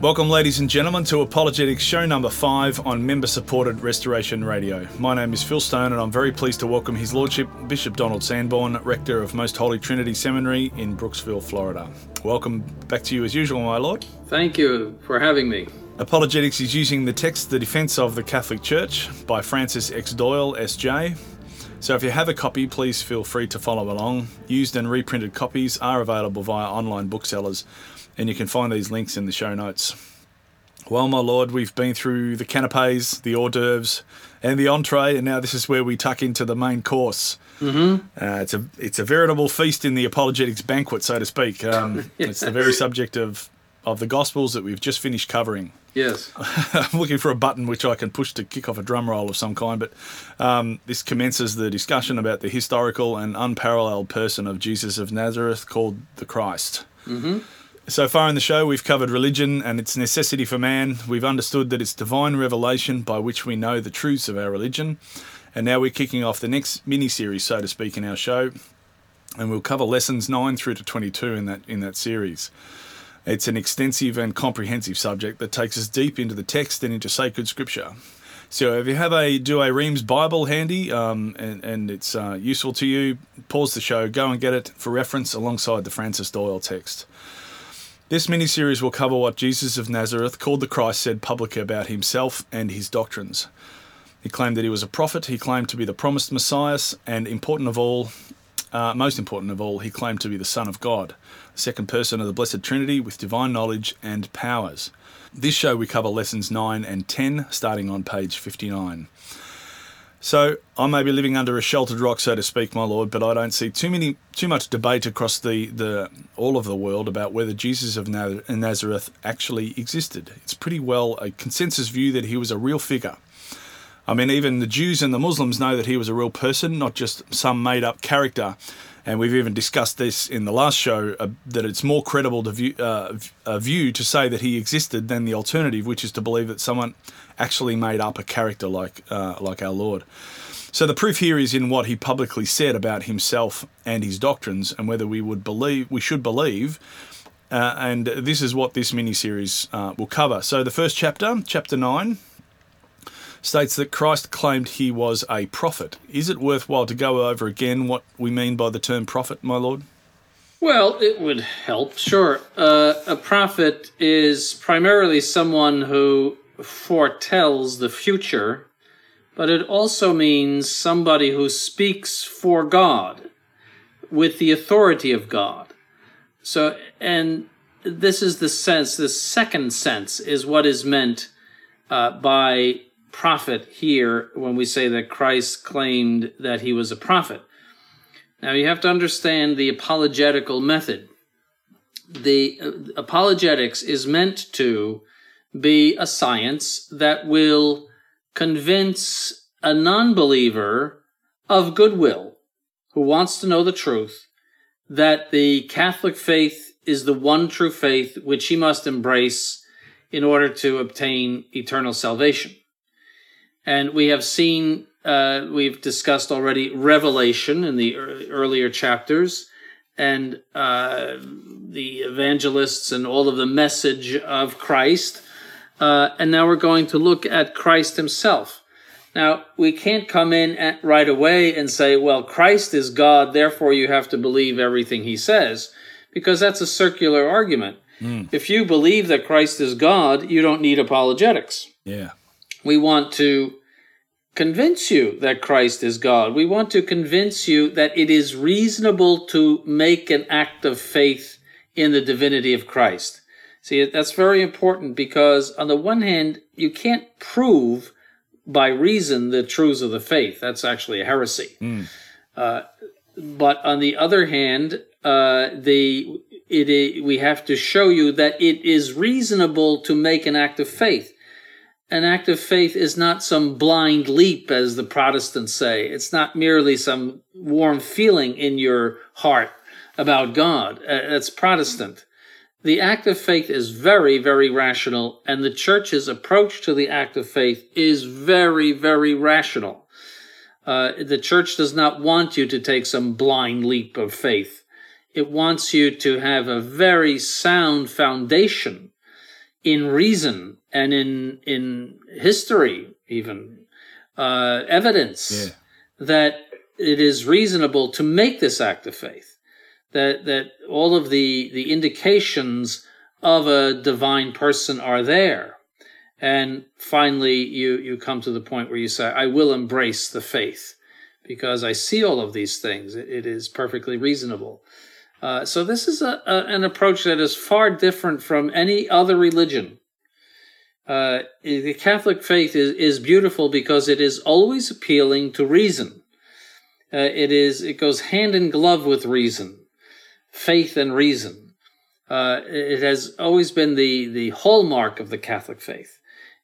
Welcome, ladies and gentlemen, to Apologetics Show number five on member supported Restoration Radio. My name is Phil Stone, and I'm very pleased to welcome His Lordship Bishop Donald Sanborn, Rector of Most Holy Trinity Seminary in Brooksville, Florida. Welcome back to you as usual, my Lord. Thank you for having me. Apologetics is using the text The Defense of the Catholic Church by Francis X. Doyle, S.J. So if you have a copy, please feel free to follow along. Used and reprinted copies are available via online booksellers and you can find these links in the show notes. Well, my lord, we've been through the canapes, the hors d'oeuvres, and the entree, and now this is where we tuck into the main course. Mm-hmm. Uh, it's a it's a veritable feast in the apologetics banquet, so to speak. Um, yes. It's the very subject of of the Gospels that we've just finished covering. Yes. I'm looking for a button which I can push to kick off a drum roll of some kind, but um, this commences the discussion about the historical and unparalleled person of Jesus of Nazareth called the Christ. Mm-hmm. So far in the show, we've covered religion and its necessity for man. We've understood that it's divine revelation by which we know the truths of our religion. And now we're kicking off the next mini series, so to speak, in our show. And we'll cover lessons 9 through to 22 in that, in that series. It's an extensive and comprehensive subject that takes us deep into the text and into sacred scripture. So if you have a Douay Rheims Bible handy um, and, and it's uh, useful to you, pause the show, go and get it for reference alongside the Francis Doyle text. This mini-series will cover what Jesus of Nazareth, called the Christ, said publicly about himself and his doctrines. He claimed that he was a prophet, he claimed to be the promised Messiah, and important of all, uh, most important of all, he claimed to be the Son of God, the second person of the Blessed Trinity with divine knowledge and powers. This show we cover lessons 9 and 10, starting on page 59. So I may be living under a sheltered rock, so to speak, my lord, but I don't see too many, too much debate across the, the all of the world about whether Jesus of Nazareth actually existed. It's pretty well a consensus view that he was a real figure. I mean, even the Jews and the Muslims know that he was a real person, not just some made-up character. And we've even discussed this in the last show uh, that it's more credible to view, uh, a view to say that he existed than the alternative, which is to believe that someone actually made up a character like uh, like our Lord. So the proof here is in what he publicly said about himself and his doctrines, and whether we would believe we should believe. Uh, and this is what this mini series uh, will cover. So the first chapter, chapter nine, states that Christ claimed he was a prophet. Is it worthwhile to go over again what we mean by the term prophet, my lord? Well, it would help, sure. Uh, a prophet is primarily someone who foretells the future, but it also means somebody who speaks for God with the authority of God. So, and this is the sense, the second sense is what is meant uh, by prophet here when we say that Christ claimed that he was a prophet. Now, you have to understand the apologetical method. The uh, apologetics is meant to be a science that will convince a non believer of goodwill who wants to know the truth that the Catholic faith is the one true faith which he must embrace in order to obtain eternal salvation. And we have seen, uh, we've discussed already Revelation in the earlier chapters and uh, the evangelists and all of the message of Christ uh, and now we're going to look at Christ himself. Now, we can't come in at, right away and say, well, Christ is God, therefore you have to believe everything he says, because that's a circular argument. Mm. If you believe that Christ is God, you don't need apologetics. Yeah. We want to convince you that Christ is God. We want to convince you that it is reasonable to make an act of faith in the divinity of Christ. See, that's very important because, on the one hand, you can't prove by reason the truths of the faith. That's actually a heresy. Uh, but on the other hand, uh, the it, i- we have to show you that it is reasonable to make an act of faith. An act of faith is not some blind leap, as the Protestants say. It's not merely some warm feeling in your heart about God. Uh, that's Protestant. The act of faith is very, very rational, and the church's approach to the act of faith is very, very rational. Uh, the church does not want you to take some blind leap of faith. It wants you to have a very sound foundation in reason and in in history, even uh, evidence Yeah. that it is reasonable to make this act of faith. That that all of the the indications of a divine person are there. And finally, you, you come to the point where you say, I will embrace the faith because I see all of these things. It, it is perfectly reasonable. Uh, so, this is a, a, an approach that is far different from any other religion. Uh, the Catholic faith is, is beautiful because it is always appealing to reason. Uh, it is it goes hand in glove with reason, faith and reason. Uh, it has always been the the hallmark of the Catholic faith.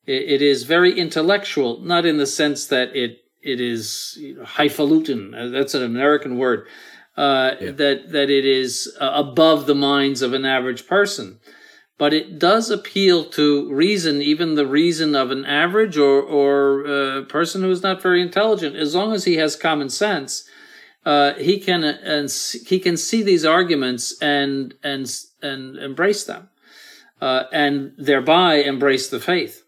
It, it is very intellectual, not in the sense that it it is you know, highfalutin. uh, That's an American word. Uh, That that it is uh, above the minds of an average person, but it does appeal to reason, even the reason of an average or or uh, person who is not very intelligent. As long as he has common sense, uh, he can and he can see these arguments and and and embrace them, uh, and thereby embrace the faith.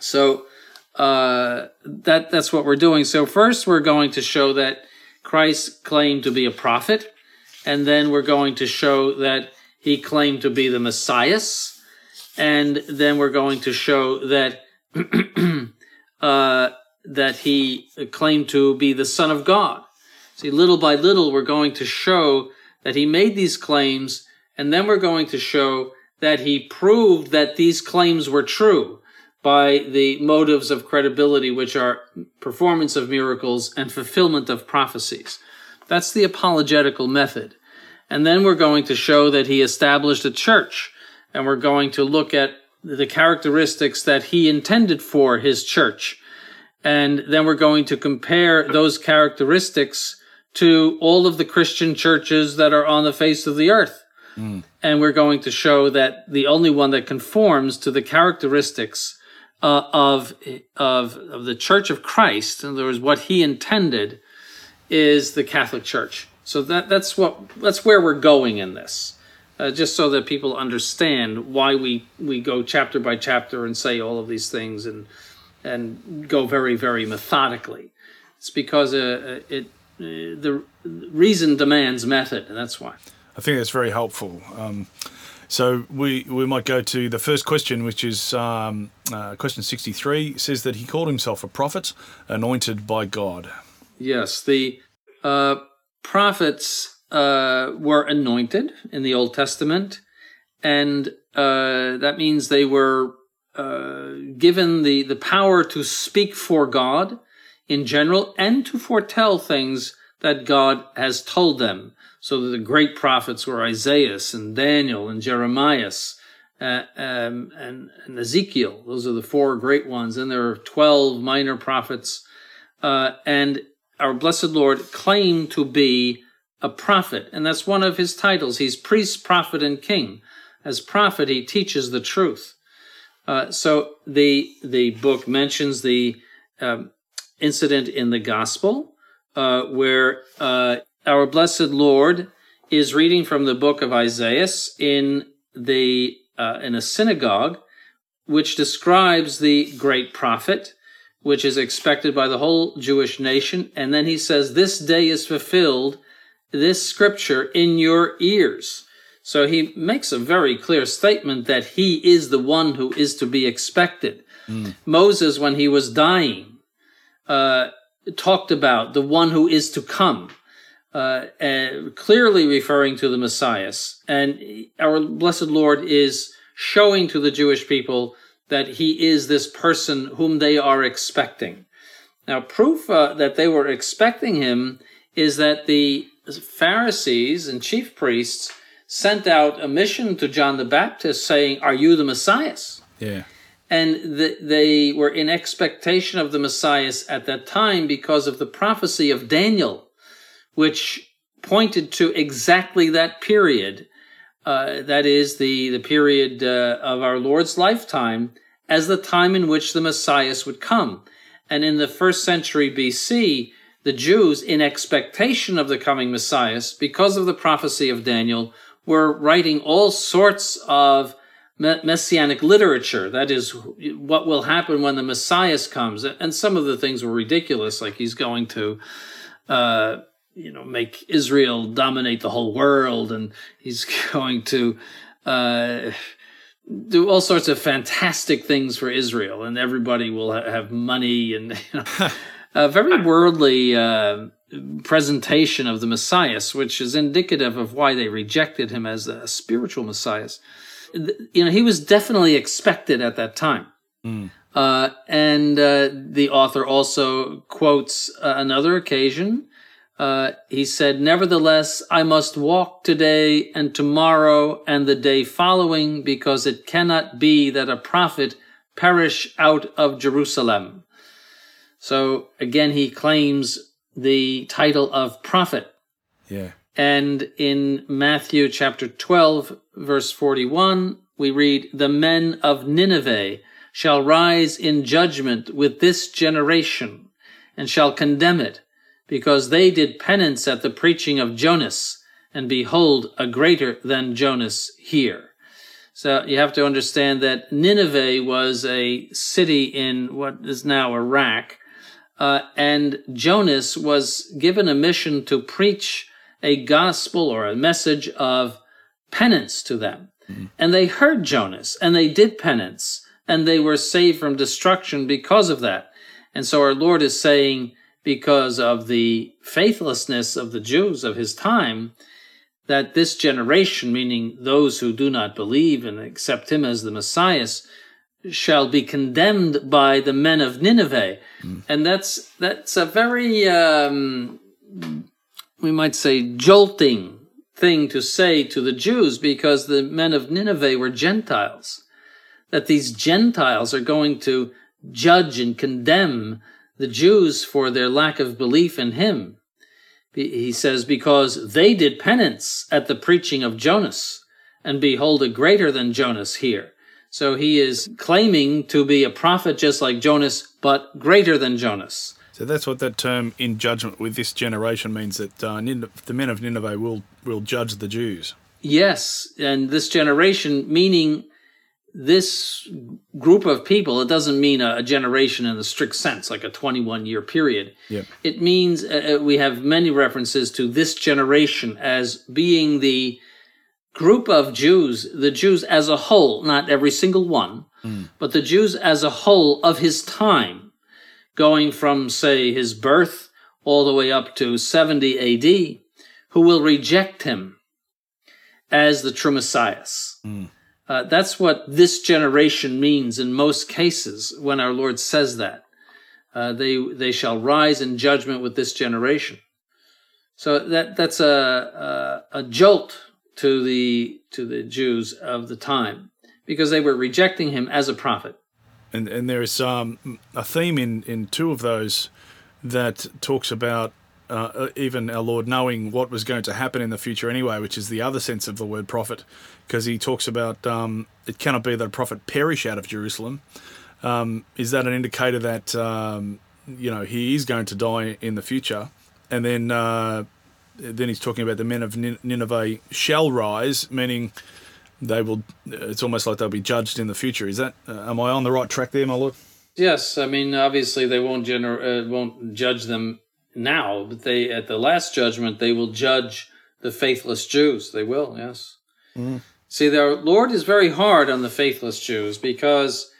So uh, that that's what we're doing. So first, we're going to show that Christ claimed to be a prophet, and then we're going to show that he claimed to be the Messiah, and then we're going to show that uh, that he claimed to be the Son of God. See, little by little, we're going to show that he made these claims, and then we're going to show that he proved that these claims were true by the motives of credibility, which are performance of miracles and fulfillment of prophecies. That's the apologetical method. And then we're going to show that he established a church, and we're going to look at the characteristics that he intended for his church. And then we're going to compare those characteristics to all of the Christian churches that are on the face of the earth. And we're going to show that the only one that conforms to the characteristics uh, of, of, of the Church of Christ, in other words, what he intended, is the Catholic Church. So that, that's, what, that's where we're going in this. Uh, just so that people understand why we, we go chapter by chapter and say all of these things and, and go very, very methodically. It's because uh, it, uh, the reason demands method, and that's why. I think that's very helpful. Um, so we we might go to the first question, which is um, uh, question sixty three. Says that he called himself a prophet, anointed by God. Yes, the uh, prophets uh, were anointed in the Old Testament, and uh, that means they were uh, given the, the power to speak for God in general and to foretell things that God has told them. So the great prophets were Isaiah and Daniel and Jeremiah uh, um, and, and Ezekiel. Those are the four great ones. And there are 12 minor prophets. Uh, and our blessed Lord claimed to be a prophet. And that's one of his titles. He's priest, prophet, and king. As prophet, he teaches the truth. Uh, so the the book mentions the um, incident in the gospel uh, where uh, our blessed Lord is reading from the book of Isaiah in the uh, in a synagogue, which describes the great prophet, which is expected by the whole Jewish nation, and then he says, "This day is fulfilled, this scripture in your ears." So he makes a very clear statement that he is the one who is to be expected. Moses, when he was dying, uh, talked about the one who is to come, uh, uh, clearly referring to the Messiah. And our blessed Lord is showing to the Jewish people that he is this person whom they are expecting. Now, proof uh, that they were expecting him is that the Pharisees and chief priests sent out a mission to John the Baptist saying, Are you the Messiah? Yeah. And the, they were in expectation of the Messiah at that time because of the prophecy of Daniel, which pointed to exactly that period. Uh, that is the, the period uh, of our Lord's lifetime as the time in which the Messiah would come. And in the first century BC, the Jews, in expectation of the coming Messiah, because of the prophecy of Daniel, were writing all sorts of messianic literature. That is, what will happen when the Messiah comes. And some of the things were ridiculous, like he's going to, uh, you know, make Israel dominate the whole world, and he's going to uh, do all sorts of fantastic things for Israel, and everybody will ha- have money and you know, a very worldly uh, presentation of the Messiah, which is indicative of why they rejected him as a spiritual Messiah you know, he was definitely expected at that time. Mm. Uh, and uh, the author also quotes uh, another occasion. Uh, he said, Nevertheless, I must walk today and tomorrow and the day following, because it cannot be that a prophet perish out of Jerusalem. So again, he claims the title of prophet. Yeah. And in Matthew chapter 12, verse 41, we read, The men of Nineveh shall rise in judgment with this generation and shall condemn it, because they did penance at the preaching of Jonas, and behold, a greater than Jonas here. So you have to understand that Nineveh was a city in what is now Iraq, uh, and Jonas was given a mission to preach a gospel or a message of penance to them. Mm-hmm. And they heard Jonas and they did penance and they were saved from destruction because of that. And so our Lord is saying, because of the faithlessness of the Jews of his time, that this generation, meaning those who do not believe and accept him as the Messiah, shall be condemned by the men of Nineveh. Mm. And that's that's a very um, we might say, jolting thing to say to the Jews because the men of Nineveh were Gentiles. That these Gentiles are going to judge and condemn the Jews for their lack of belief in him. He says, because they did penance at the preaching of Jonas, and behold, a greater than Jonas here. So he is claiming to be a prophet just like Jonas, but greater than Jonas. So that's what that term "in judgment" with this generation means that uh, the men of Nineveh will will judge the Jews. Yes, and this generation, meaning this group of people, it doesn't mean a, generation in the strict sense, like a 21 year period. Yep. It means uh, uh, we have many references to this generation as being the group of Jews, the Jews as a whole, not every single one, mm. but the Jews as a whole of his time going from, say, his birth all the way up to 70 AD, who will reject him as the true Messiah. Mm. Uh, that's what this generation means in most cases when our Lord says that. Uh, they they shall rise in judgment with this generation. So that that's a, a, a jolt to the to the Jews of the time because they were rejecting him as a prophet and and there is um, a theme in in two of those that talks about uh, even our Lord knowing what was going to happen in the future anyway, which is the other sense of the word prophet, because he talks about um, it cannot be that a prophet perish out of Jerusalem. Um, is that an indicator that um, you know he is going to die in the future? And then uh, then he's talking about the men of Nineveh shall rise, meaning they will. It's almost like they'll be judged in the future. Is that? Uh, am I on the right track there, my lord? Yes, I mean obviously they won't gener- uh, won't judge them now, but they at the last judgment they will judge the faithless Jews. They will, yes. Mm. See, the Lord is very hard on the faithless Jews because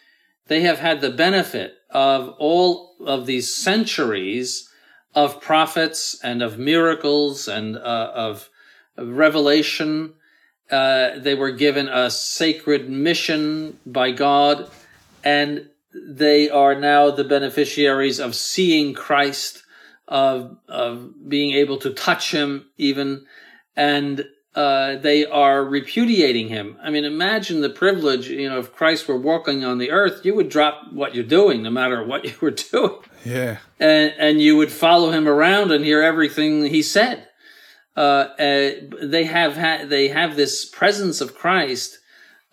they have had the benefit of all of these centuries of prophets and of miracles and uh, of, of revelation Uh, they were given a sacred mission by God, and they are now the beneficiaries of seeing Christ, of of being able to touch Him, even, and uh, they are repudiating Him. I mean, imagine the privilege. You know, if Christ were walking on the earth, you would drop what you're doing, no matter what you were doing, Yeah. and and you would follow Him around and hear everything He said. Uh, uh, they have ha- they have this presence of Christ,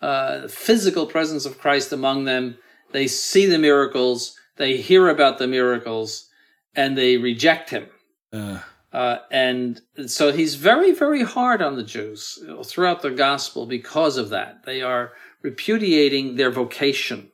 uh, physical presence of Christ among them. They see the miracles, they hear about the miracles, and they reject him. Uh, Uh, and so he's very, very hard on the Jews throughout the gospel because of that. They are repudiating their vocation.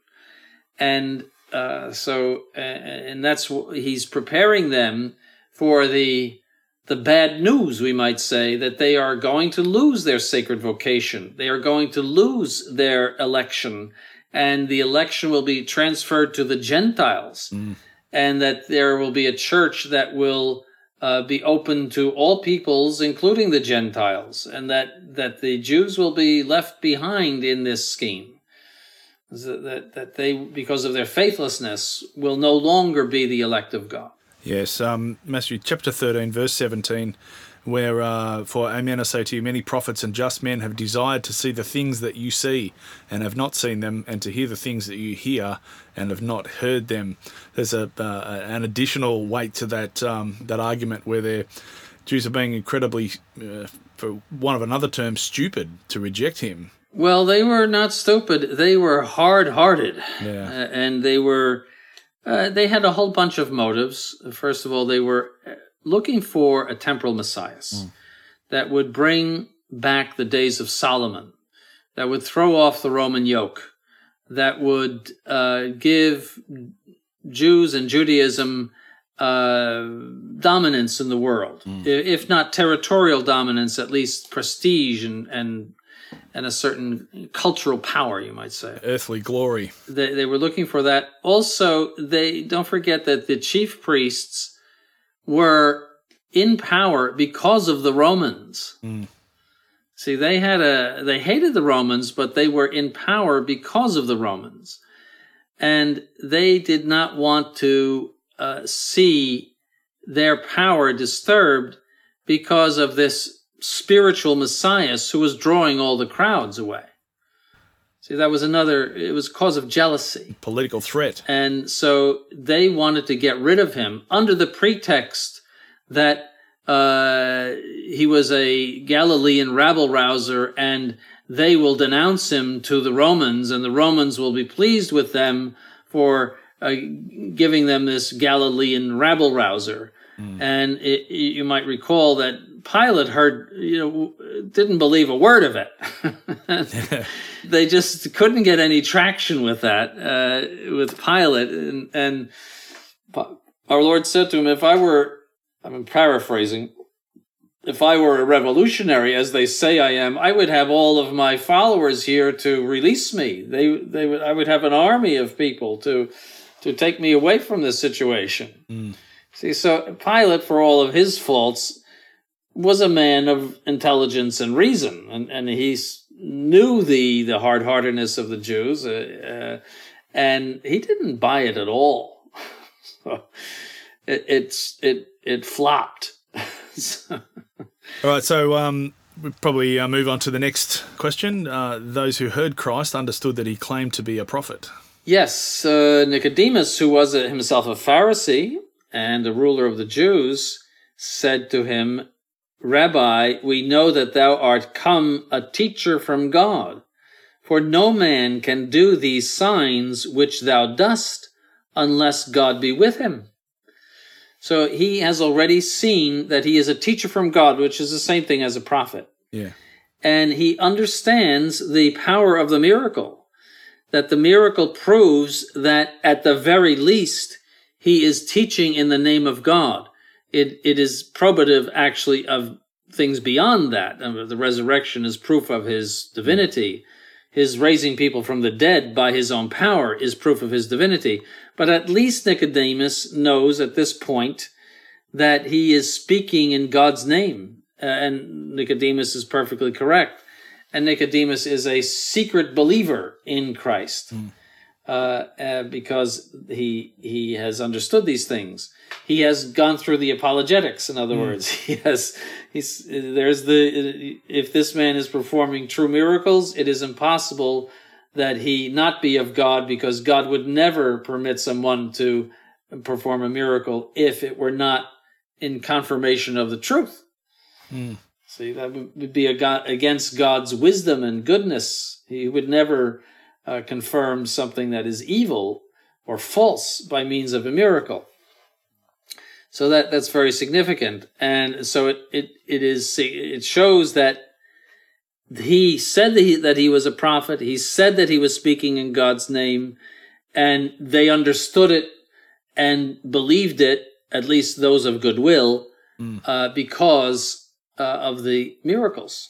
And uh, so, and that's he's preparing them for the the bad news, we might say, that they are going to lose their sacred vocation. They are going to lose their election, and the election will be transferred to the Gentiles, and that there will be a church that will uh, be open to all peoples, including the Gentiles, and that that the Jews will be left behind in this scheme. That, that, they, because of their faithlessness, will no longer be the elect of God. yes. Um, Matthew chapter 13, verse 17, where, uh, for amen, I say to you, many prophets and just men have desired to see the things that you see and have not seen them, and to hear the things that you hear and have not heard them. There's a uh, an additional weight to that um, that argument where the Jews are being incredibly, uh, for one of another term, stupid to reject him. Well, they were not stupid. They were hard-hearted, Yeah. Uh, and they were. Uh, they had a whole bunch of motives. First of all, they were looking for a temporal Messiah that would bring back the days of Solomon, that would throw off the Roman yoke, that would uh, give Jews and Judaism uh, dominance in the world, I- if not territorial dominance, at least prestige and and and a certain cultural power, you might say. Earthly glory. They, they were looking for that. Also, they don't forget that the chief priests were in power because of the Romans. See, they had a they hated the Romans, but they were in power because of the Romans, and they did not want to uh, see their power disturbed because of this spiritual Messiah who was drawing all the crowds away. See, that was another. It was cause of jealousy. Political threat. And so they wanted to get rid of him under the pretext that uh, he was a Galilean rabble rouser and they will denounce him to the Romans and the Romans will be pleased with them for uh, giving them this Galilean rabble rouser. And it, you might recall that Pilate heard, you know, didn't believe a word of it. they just couldn't get any traction with that, uh, with Pilate. And, and our Lord said to him, if I were, I'm paraphrasing, if I were a revolutionary, as they say I am, I would have all of my followers here to release me. They, they would, I would have an army of people to, to take me away from this situation. See, so Pilate, for all of his faults, was a man of intelligence and reason, and, and he knew the, the hard heartedness of the Jews, uh, uh, and he didn't buy it at all. so it, it's it it flopped. So- All right, so um, we probably uh, move on to the next question. Uh, those who heard Christ understood that he claimed to be a prophet. Yes, uh, Nicodemus, who was a, himself a Pharisee and a ruler of the Jews, said to him, Rabbi, we know that thou art come a teacher from God, for no man can do these signs which thou dost unless God be with him. So he has already seen that he is a teacher from God, which is the same thing as a prophet Yeah. and he understands the power of the miracle. That the miracle proves that at the very least, he is teaching in the name of God. It, it is probative actually of things beyond that. Uh, The resurrection is proof of his divinity. His raising people from the dead by his own power is proof of his divinity. But at least Nicodemus knows at this point that he is speaking in God's name. Uh, and Nicodemus is perfectly correct. and Nicodemus is a secret believer in Christ uh, uh, because he he has understood these things. He has gone through the apologetics. In other words, he has he's there's the if this man is performing true miracles, it is impossible that he not be of God because God would never permit someone to perform a miracle if it were not in confirmation of the truth. See, that would be God, against God's wisdom and goodness. He would never uh, confirm something that is evil or false by means of a miracle. So that that's very significant, and so it it it is it shows that he said that he, that he was a prophet. He said that he was speaking in God's name, and they understood it and believed it. At least those of goodwill, uh, because uh, of the miracles.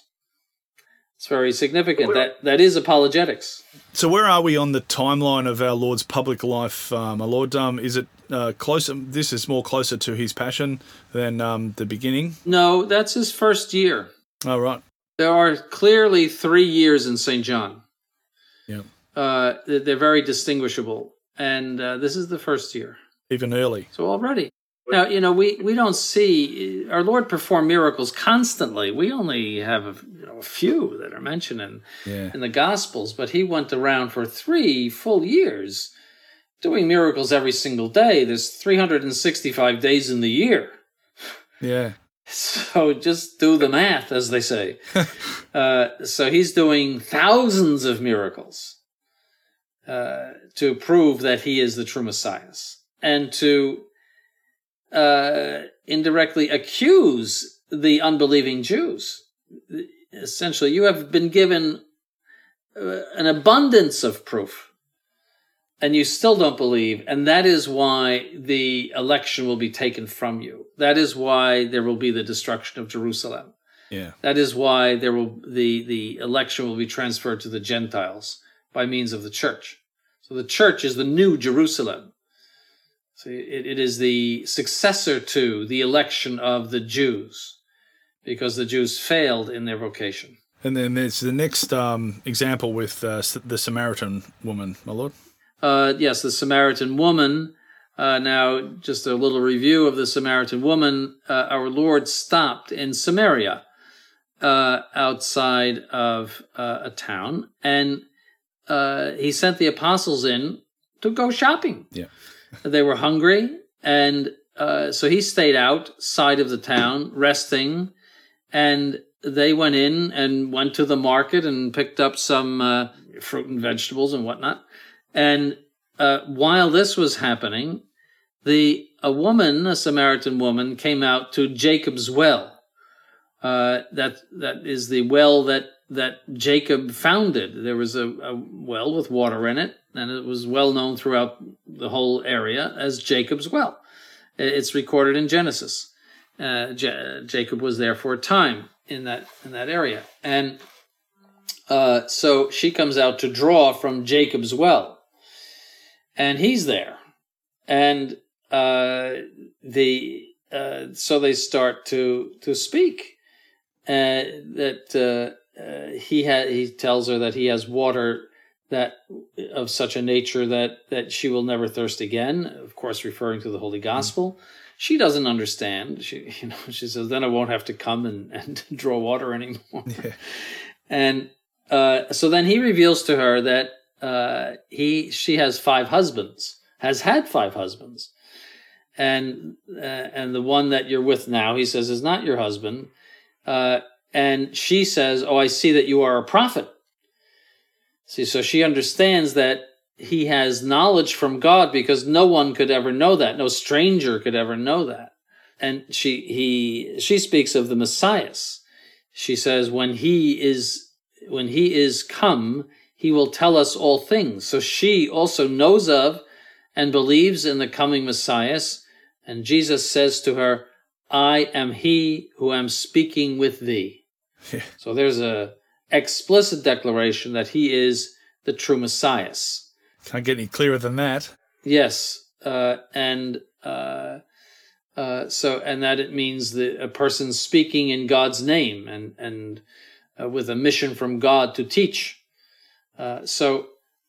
It's very significant. That that is apologetics. So where are we on the timeline of our Lord's public life, um, my Lord? Um, is it uh, closer? This is more closer to his passion than um, the beginning. No, that's his first year. Oh, right. There are clearly three years in St. John. Yeah. Uh, they're they're very distinguishable, and uh, this is the first year. Even early. So already. Now, you know, we, we don't see our Lord perform miracles constantly. We only have a, you know, a few that are mentioned in, Yeah. in the Gospels, but he went around for three full years doing miracles every single day. There's 365 days in the year. Yeah. So just do the math, as they say. uh, so he's doing thousands of miracles uh, to prove that he is the true Messiah and to uh, indirectly accuse the unbelieving Jews. Essentially, you have been given uh, an abundance of proof and you still don't believe, and that is why the election will be taken from you. That is why there will be the destruction of Jerusalem. Yeah. That is why there will the the election will be transferred to the Gentiles by means of the church. So the church is the new Jerusalem. So it, it is the successor to the election of the Jews, because the Jews failed in their vocation. And then there's the next um, example with uh, the Samaritan woman, my Lord. Uh, yes, the Samaritan woman. Uh, now, just a little review of the Samaritan woman. Uh, our Lord stopped in Samaria, uh, outside of uh, a town, and uh, he sent the apostles in to go shopping. Yeah. They were hungry, and uh, so he stayed outside of the town, resting, and they went in and went to the market and picked up some uh, fruit and vegetables and whatnot. And uh, while this was happening, the a woman, a Samaritan woman, came out to Jacob's well. Uh, that that is the well that that Jacob founded. There was a, a well with water in it, and it was well known throughout the whole area as Jacob's well. It's recorded in Genesis. Uh, Ja- Jacob was there for a time in that in that area, and uh, so she comes out to draw from Jacob's well, and he's there, and uh, the uh, so they start to to speak. Uh, that uh, he ha- he tells her that he has water that of such a nature that that she will never thirst again. Of course, referring to the Holy Gospel. She doesn't understand. She you know she says then I won't have to come and, and draw water anymore. Yeah. And uh, so then he reveals to her that uh, he she has five husbands, has had five husbands, and uh, and the one that you're with now, he says, is not your husband. Uh, and she says, "Oh, I see that you are a prophet." See, so she understands that he has knowledge from God because no one could ever know that, no stranger could ever know that. And she he she speaks of the Messiah. She says, "When he is when he is come, he will tell us all things." So she also knows of and believes in the coming Messiah. And Jesus says to her, I am he who am speaking with thee. Yeah. So there's a explicit declaration that he is the true Messiah. Can't get any clearer than that. Yes, uh, and uh, uh, so and that it means that a person speaking in God's name, and and uh, with a mission from God to teach. Uh, so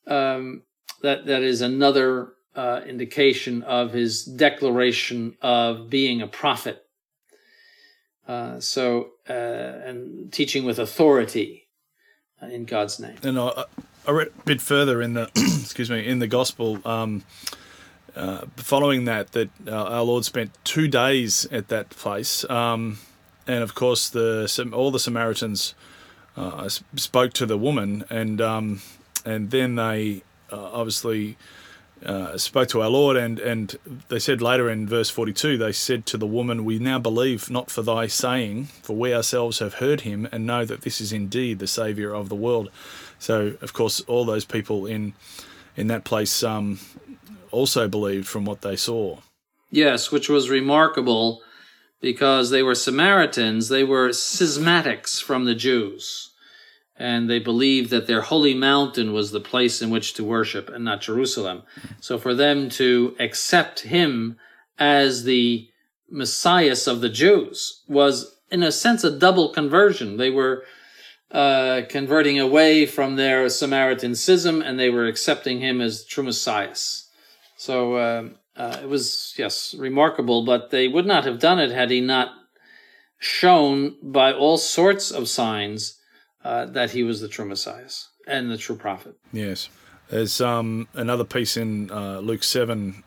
um, that that is another uh, indication of his declaration of being a prophet. Uh, so uh, and teaching with authority uh, in God's name. And I, I read a bit further in the excuse me in the gospel. Um, uh, following that, that uh, our Lord spent two days at that place, um, and of course, the all the Samaritans uh, spoke to the woman, and um, and then they obviously uh, spoke to our Lord, and, and they said later in verse 42, they said to the woman, We now believe not for thy saying, for we ourselves have heard him and know that this is indeed the Saviour of the world. So, of course, all those people in in that place um, also believed from what they saw. Yes, which was remarkable because they were Samaritans, they were schismatics from the Jews and they believed that their holy mountain was the place in which to worship and not Jerusalem. So for them to accept him as the Messiah of the Jews was, in a sense, a double conversion. They were uh, converting away from their Samaritan schism and they were accepting him as true Messiah. So uh, uh, it was, yes, remarkable, but they would not have done it had he not shown by all sorts of signs uh, that he was the true Messiah and the true prophet. Yes. There's um, another piece in uh, Luke 7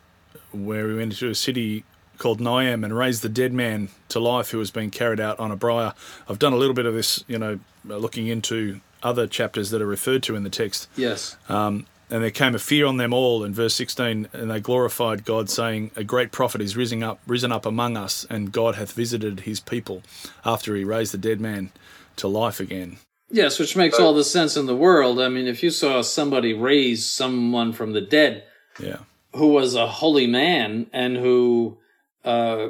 where he went into a city called Naim and raised the dead man to life who was being carried out on a briar. I've done a little bit of this, you know, looking into other chapters that are referred to in the text. Yes. Um, and there came a fear on them all in verse 16 and they glorified god saying a great prophet is risen up risen up among us and god hath visited his people after he raised the dead man to life again Yes, which makes all the sense in the world. I mean, if you saw somebody raise someone from the dead, yeah, who was a holy man and who uh,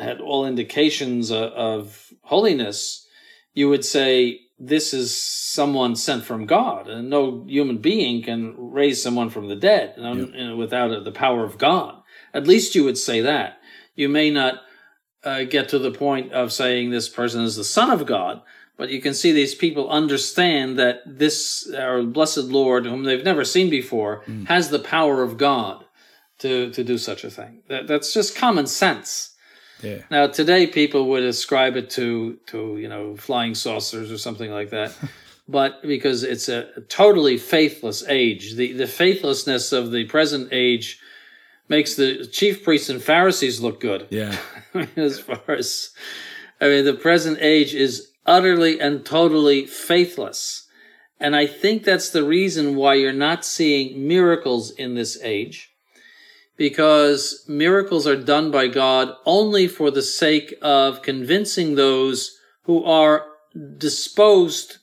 had all indications of, of holiness, you would say this is someone sent from God, and no human being can raise someone from the dead yep. without the power of God. At least you would say that. You may not uh, get to the point of saying this person is the Son of God, but you can see these people understand that this, our blessed Lord, whom they've never seen before, mm. has the power of God to, to do such a thing. That, that's just common sense. Yeah. Now today people would ascribe it to to you know flying saucers or something like that, but because it's a, a, totally faithless age, the the faithlessness of the present age makes the chief priests and Pharisees look good. Yeah. as far as I mean, the present age is utterly and totally faithless. And I think that's the reason why you're not seeing miracles in this age, because miracles are done by God only for the sake of convincing those who are disposed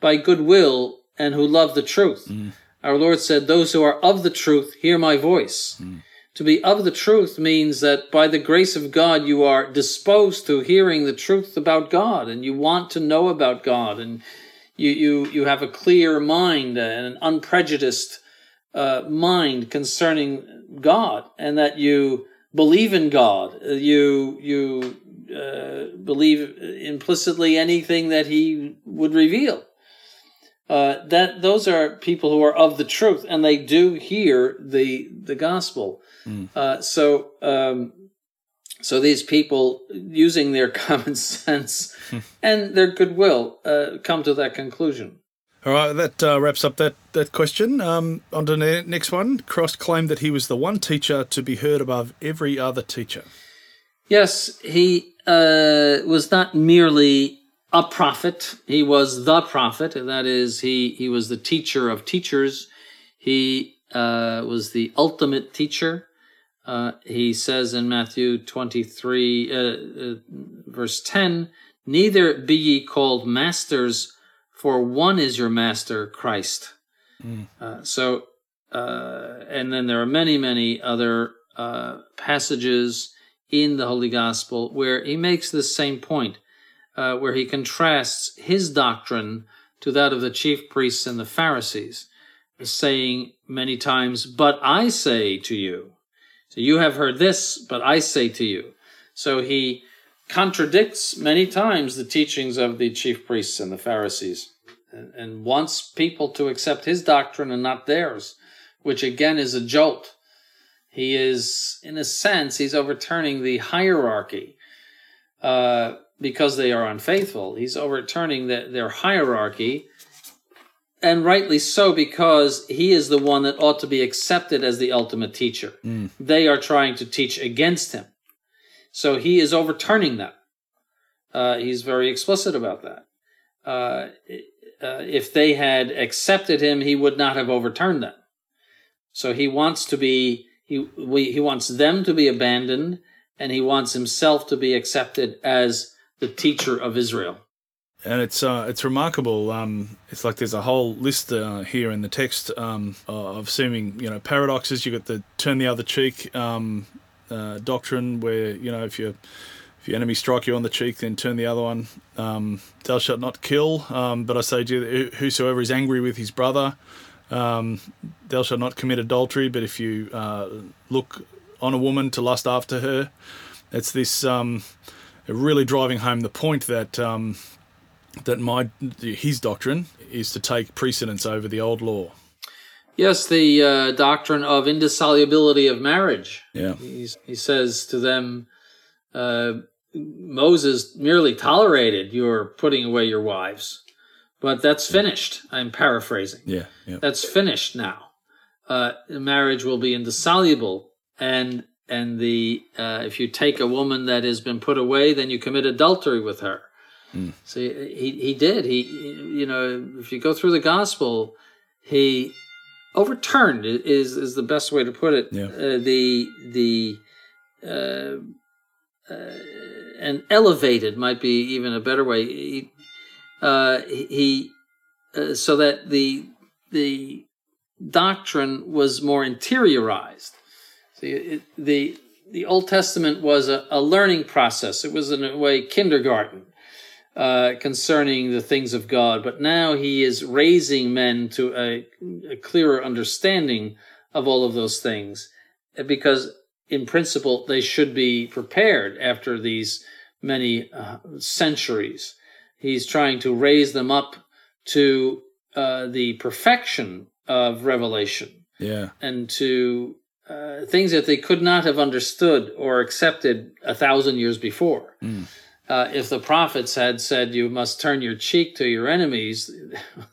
by goodwill and who love the truth. Mm. Our Lord said, Those who are of the truth hear my voice. Mm. To be of the truth means that by the grace of God, you are disposed to hearing the truth about God and you want to know about God and you, you, you have a clear mind and an unprejudiced uh, mind concerning God and that you believe in God. You, you uh, believe implicitly anything that he would reveal. Uh, that those are people who are of the truth and they do hear the the gospel Mm. Uh, so, um, so these people, using their common sense and their goodwill, uh, come to that conclusion. All right, that uh, wraps up that that question. Um, on to the next one. Christ claimed that he was the one teacher to be heard above every other teacher. Yes, he uh, was not merely a prophet; he was the prophet. That is, he he was the teacher of teachers. He uh, was the ultimate teacher. Uh, he says in Matthew 23, uh, uh, verse 10, Neither be ye called masters, for one is your master, Christ. Mm. so, uh, and then there are many, many other passages in the Holy Gospel where he makes the same point, where he contrasts his doctrine to that of the chief priests and the Pharisees, saying many times, But I say to you, so you have heard this, but I say to you. So he contradicts many times the teachings of the chief priests and the Pharisees and, and wants people to accept his doctrine and not theirs, which again is a jolt. He is, in a sense, he's overturning the hierarchy uh, because they are unfaithful. He's overturning the, their hierarchy, and rightly so, because he is the one that ought to be accepted as the ultimate teacher. Mm. They are trying to teach against him. So he is overturning them. Uh, he's very explicit about that. Uh, uh, if they had accepted him, he would not have overturned them. So he wants to be he we, he wants them to be abandoned, and he wants himself to be accepted as the teacher of Israel. And it's uh, it's remarkable. Um, it's like there's a whole list uh, here in the text um, of seeming you know paradoxes. You have got the turn the other cheek um, uh, doctrine, where you know if you if your enemy strike you on the cheek, then turn the other one. Um, thou shalt not kill. Um, but I say to you, whosoever is angry with his brother, um, thou shalt not commit adultery. But if you uh, look on a woman to lust after her, it's this um, really driving home the point that um, that my his doctrine is to take precedence over the old law. Yes, the uh, doctrine of indissolubility of marriage. Yeah, He's, he says to them, uh, Moses merely tolerated your putting away your wives, but that's finished. I'm paraphrasing. yeah, yeah. That's finished now. Uh, marriage will be indissoluble, and and the uh, if you take a woman that has been put away, then you commit adultery with her. So he he did. He you know if you go through the gospel, he overturned is is the best way to put it. Yeah. Uh, the the uh, uh, and elevated might be even a better way. He, uh, he uh, so that the the doctrine was more interiorized. See, it, the the Old Testament was a, a learning process. It was in a way kindergarten uh, concerning the things of God. But now he is raising men to a, a clearer understanding of all of those things, because in principle they should be prepared after these many uh, centuries. He's trying to raise them up to uh, the perfection of revelation Yeah, and to uh, things that they could not have understood or accepted a thousand years before. Uh, if the prophets had said you must turn your cheek to your enemies,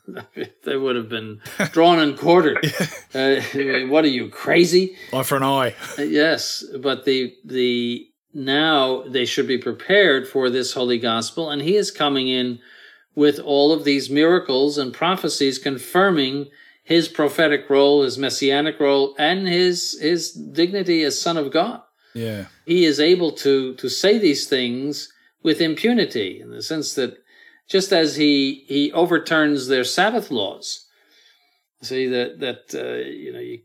they would have been drawn and quartered. Uh, what are you crazy? eye for an eye. Yes, but the the now they should be prepared for this holy gospel, and he is coming in with all of these miracles and prophecies confirming his prophetic role, his messianic role, and his his dignity as Son of God. Yeah, He is able to to say these things with impunity, in the sense that just as he he overturns their Sabbath laws. See that that uh, you know he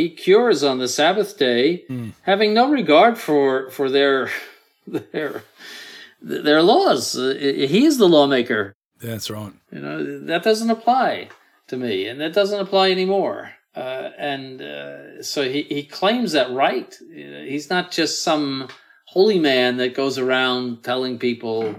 he cures on the Sabbath day, having no regard for for their their their laws. Uh, he is the lawmaker. that's right. You know that doesn't apply to me, and that doesn't apply anymore. Uh, and uh, so he he claims that right. He's not just some holy man that goes around telling people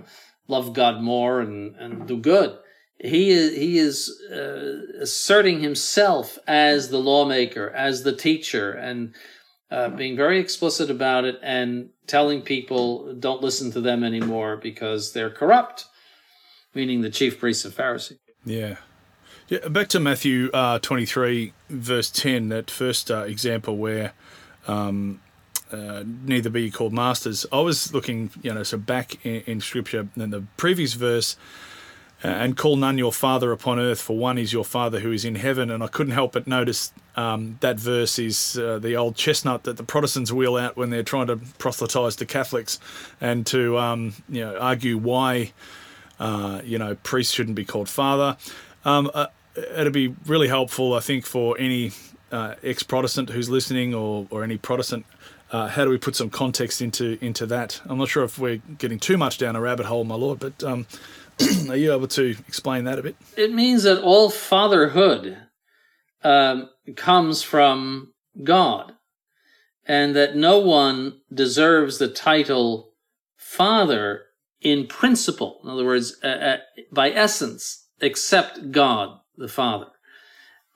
love God more and and do good. He is he is uh, asserting himself as the lawmaker, as the teacher, and uh, being very explicit about it, and telling people don't listen to them anymore because they're corrupt meaning the chief priests and Pharisees. Yeah. Yeah, back to Matthew uh, 23, verse 10, that first uh, example where um, uh, neither be called masters. I was looking, you know, so back in, in Scripture, in the previous verse, uh, and call none your father upon earth, for one is your father who is in heaven. And I couldn't help but notice um, that verse is uh, the old chestnut that the Protestants wheel out when they're trying to proselytize to Catholics and to, um, you know, argue why uh, you know, priests shouldn't be called father. Um, uh, it'd be really helpful, I think, for any uh, ex-Protestant who's listening, or or any Protestant. Uh, how do we put some context into into that? I'm not sure if we're getting too much down a rabbit hole, my lord, but um, are you able to explain that a bit? It means that all fatherhood um, comes from God, and that no one deserves the title Father in principle. In other words, uh, uh, by essence, except God the Father.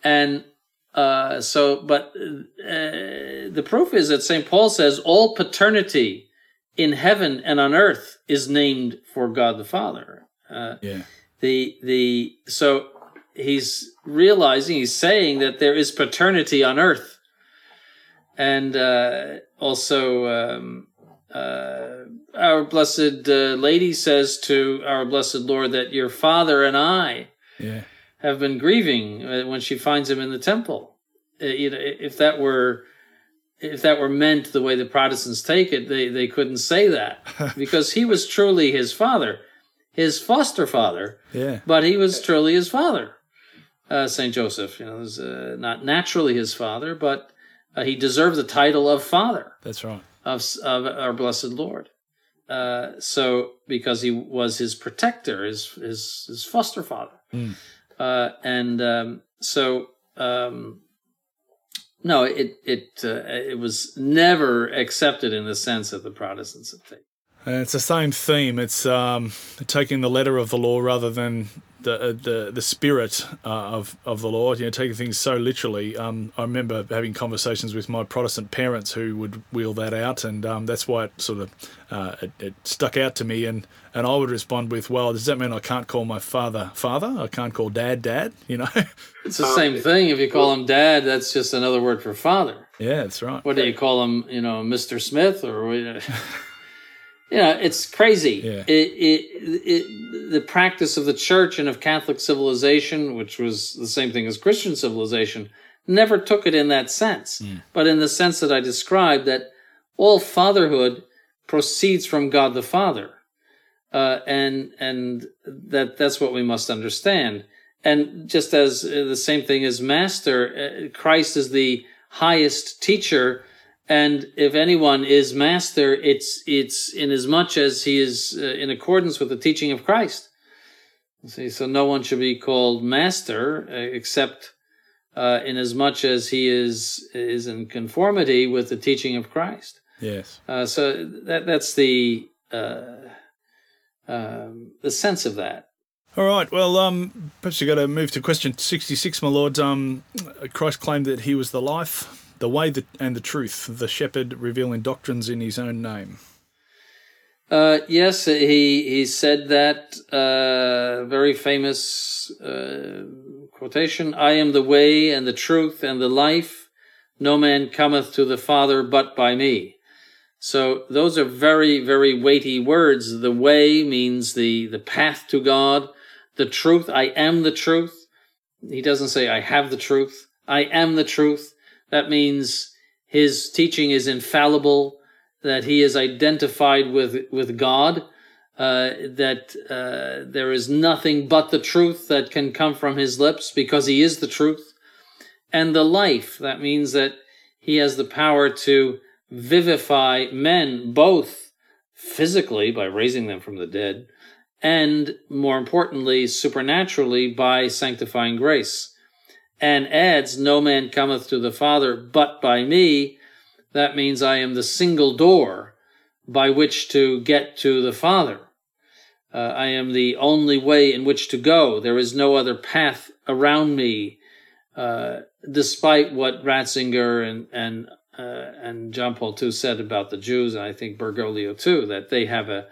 And uh, so, but uh, the proof is that St. Paul says all paternity in heaven and on earth is named for God the Father. Uh, Yeah. the the so he's realizing he's saying that there is paternity on earth and uh, also um, uh, our blessed uh, lady says to our blessed lord that your father and i Yeah. have been grieving uh, when she finds him in the temple Uh, you know if that were if that were meant the way the protestants take it they, they couldn't say that because he was truly his father his foster father Yeah. but he was truly his father, uh, Saint Joseph. You know, was uh, not naturally his father, but uh, he deserved the title of father That's right. of of our blessed Lord. Uh, so because he was his protector, his his, his foster father, Mm. uh, and um, so um, no, it it uh, it was never accepted in the sense that the Protestants have taken. And it's the same theme. It's um, taking the letter of the law rather than the uh, the the spirit uh, of of the law. You know, taking things so literally. Um, I remember having conversations with my Protestant parents who would wheel that out, and um, that's why it sort of uh, it, it stuck out to me. And and I would respond with, "Well, does that mean I can't call my father father? I can't call dad dad? You know? It's the same thing. If you call him dad, that's just another word for father. yeah, that's right. what do you call him? You know, Mr. Smith or you know, it's crazy. Yeah. It, it, it, the practice of the church and of Catholic civilization, which was the same thing as Christian civilization, never took it in that sense, but in the sense that I described, that all fatherhood proceeds from God the Father, uh, and and that that's what we must understand. And just as uh, the same thing as master, uh, Christ is the highest teacher, and if anyone is master, it's it's in as much as he is uh, in accordance with the teaching of Christ. See, so no one should be called master uh, except uh, in as much as he is is in conformity with the teaching of Christ. Yes. Uh, so that that's the uh, um, the sense of that. All right. Well, um, perhaps you got to move to question sixty-six, my lord. Um, Christ claimed that he was the life, the way, the, and the truth, the shepherd, revealing doctrines in his own name. Uh, yes, he he said that uh, very famous uh, quotation: "I am the way and the truth and the life. No man cometh to the Father but by me." So those are very very weighty words. The way means the the path to God. The truth, I am the truth. He doesn't say I have the truth. I am the truth. That means his teaching is infallible that he is identified with with God, uh, that uh, there is nothing but the truth that can come from his lips because he is the truth, and the life. That means that he has the power to vivify men both physically by raising them from the dead, and more importantly, supernaturally by sanctifying grace. And adds, No man cometh to the Father but by me that means I am the single door by which to get to the Father. Uh, I am the only way in which to go. There is no other path around me, uh, despite what Ratzinger and and uh, and John Paul II said about the Jews, and I think Bergoglio too, that they have a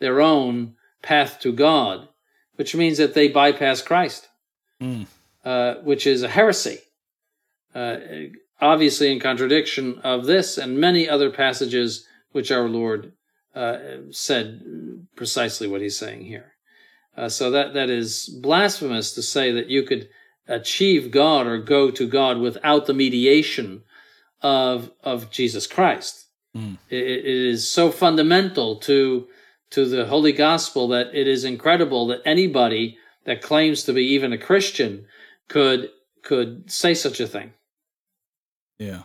their own path to God, which means that they bypass Christ, Mm. Uh, which is a heresy. Uh, obviously in contradiction of this and many other passages which our Lord uh, said precisely what he's saying here. Uh, so that that is blasphemous to say that you could achieve God or go to God without the mediation of of Jesus Christ. Mm. It, it is so fundamental to to the Holy Gospel that it is incredible that anybody that claims to be even a Christian could could say such a thing. Yeah.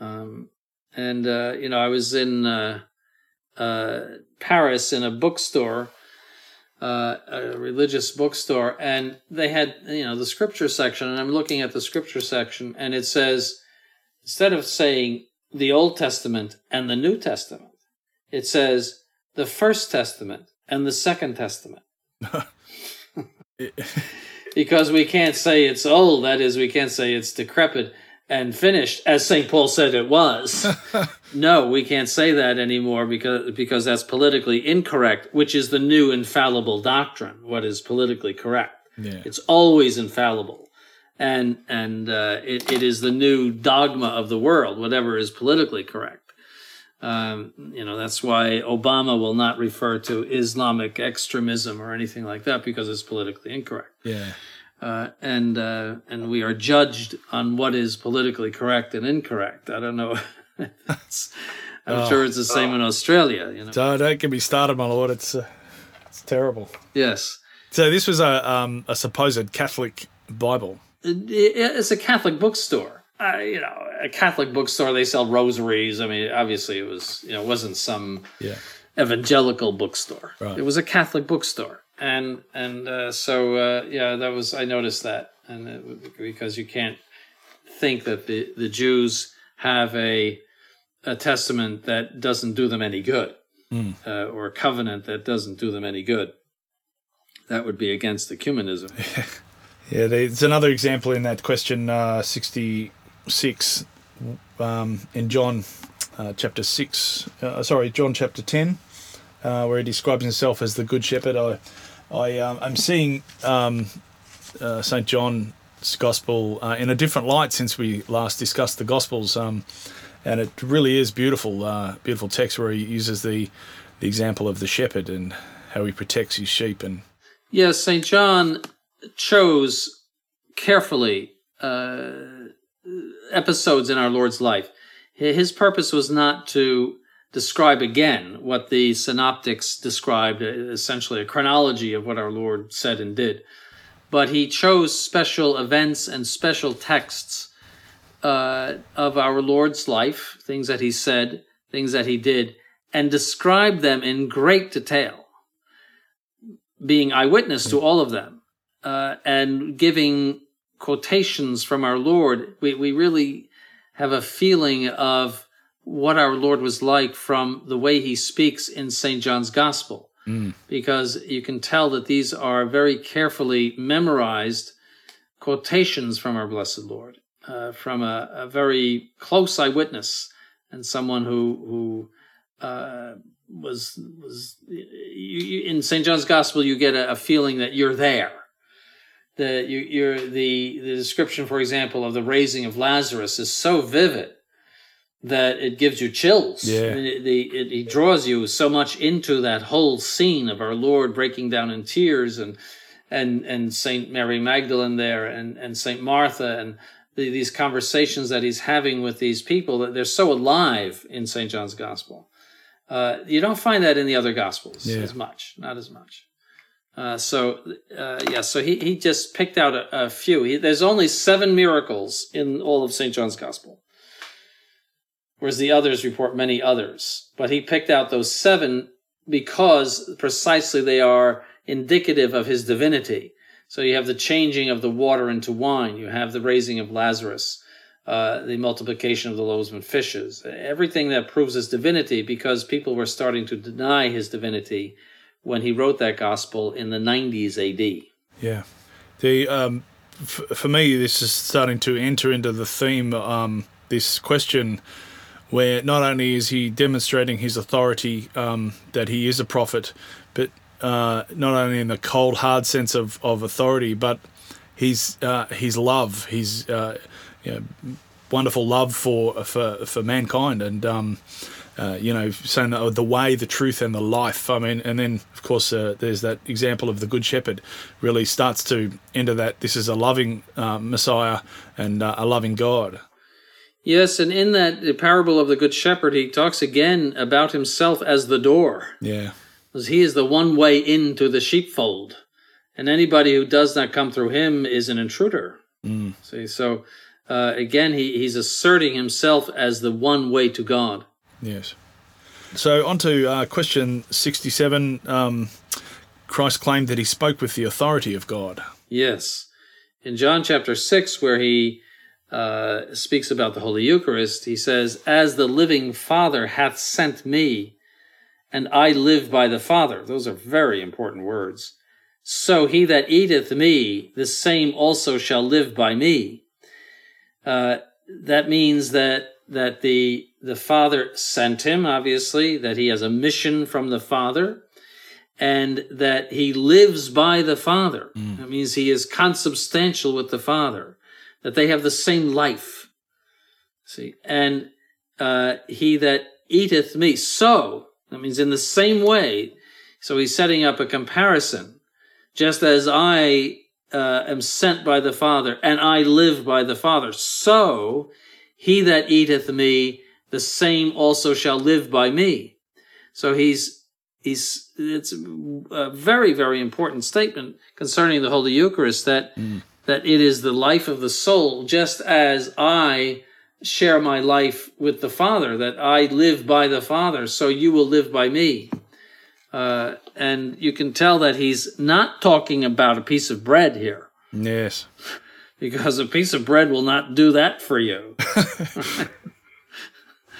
Um, and uh, you know, I was in uh, uh, Paris in a bookstore, uh, a religious bookstore, and they had you know the scripture section, and I'm looking at the scripture section, and it says instead of saying the Old Testament and the New Testament, it says the First Testament and the Second Testament. because we can't say it's old, that is, we can't say it's decrepit and finished, as St. Paul said it was. no, we can't say that anymore because, because that's politically incorrect, which is the new infallible doctrine, what is politically correct. Yeah. It's always infallible. And, and uh, it, it is the new dogma of the world, whatever is politically correct. Um, you know, that's why Obama will not refer to Islamic extremism or anything like that because it's politically incorrect. Yeah. Uh, and uh, and we are judged on what is politically correct and incorrect. I don't know. That's- I'm Oh. sure it's the same in Australia. You know. So don't get me started, my lord. It's uh, it's terrible. Yes, So this was a um, a supposed Catholic Bible. It- it- it's a Catholic bookstore. Uh, you know, a Catholic bookstore. They sell rosaries. I mean, obviously, it was you know, it wasn't some Yeah. evangelical bookstore. Right. It was a Catholic bookstore, and and uh, so uh, yeah, that was I noticed that, and it, because you can't think that the the Jews have a a testament that doesn't do them any good, uh, or a covenant that doesn't do them any good. That would be against ecumenism. Yeah, it's another example in that question uh, 66 um, in John uh, chapter 6, uh, sorry, John chapter 10, uh, where he describes himself as the Good Shepherd. I, I, um, I'm seeing um, uh, St. John's Gospel uh, in a different light since we last discussed the Gospels. Um, and it really is beautiful, uh, beautiful text where he uses the, the example of the shepherd and how he protects his sheep. And Yes, St. John chose carefully episodes in our Lord's life. His purpose was not to describe again what the synoptics described, uh, essentially a chronology of what our Lord said and did, but he chose special events and special texts uh, of our Lord's life, things that he said, things that he did, and described them in great detail being eyewitness to all of them uh, and giving quotations from our Lord, we, we really have a feeling of what our Lord was like from the way he speaks in St. John's Gospel. Because you can tell that these are very carefully memorized quotations from our blessed Lord, uh, from a, a very close eyewitness and someone who who uh, was was you, you, in St. John's Gospel. You get a, a feeling that you're there. The you, you're the the description, for example, of the raising of Lazarus is so vivid that it gives you chills. Yeah. It, it, he draws you so much into that whole scene of our Lord breaking down in tears and and and Saint Mary Magdalene there and and Saint Martha and the, these conversations that he's having with these people that they're so alive in Saint John's Gospel. Uh, you don't find that in the other Gospels Yeah. as much, not as much. Uh, so uh, yeah, so he, he just picked out a, a few. He, there's only seven miracles in all of Saint John's Gospel, whereas the others report many others. But he picked out those seven because precisely they are indicative of his divinity. So you have the changing of the water into wine. You have the raising of Lazarus, uh, the multiplication of the loaves and fishes. Everything that proves his divinity, because people were starting to deny his divinity when he wrote that gospel in the 90s AD. Yeah, the um, f- for me, this is starting to enter into the theme. Um, this question, where not only is he demonstrating his authority, um, that he is a prophet, but uh, not only in the cold, hard sense of, of authority, but his uh, his love, his uh, you know, wonderful love for for for mankind, and um, uh, you know, saying the, the way, the truth, and the life. I mean, and then of course uh, there's that example of the Good Shepherd, really starts to enter that this is a loving uh, Messiah and uh, a loving God. Yes, and in that the parable of the Good Shepherd, he talks again about himself as the door. Yeah, because he is the one way into the sheepfold, and anybody who does not come through him is an intruder. See, so uh, again, he, he's asserting himself as the one way to God. Yes. So on to uh, question sixty-seven. Um, Christ claimed that he spoke with the authority of God. Yes, in John chapter six, where he uh, speaks about the Holy Eucharist, he says, "As the living Father hath sent me, and I live by the Father. Those are very important words. So he that eateth me, the same also shall live by me. Uh, that means that that the the Father sent him, obviously, that he has a mission from the Father, and that he lives by the Father. Mm. That means he is consubstantial with the Father, that they have the same life. See, and uh, he that eateth me, so that means in the same way. So he's setting up a comparison. Just as I uh, am sent by the Father and I live by the Father, so he that eateth me, the same also shall live by me. So he's, he's, it's a very, very important statement concerning the Holy Eucharist that, mm. that it is the life of the soul, just as I share my life with the Father, that I live by the Father, so you will live by me. Uh, and you can tell that he's not talking about a piece of bread here. Yes. Because a piece of bread will not do that for you.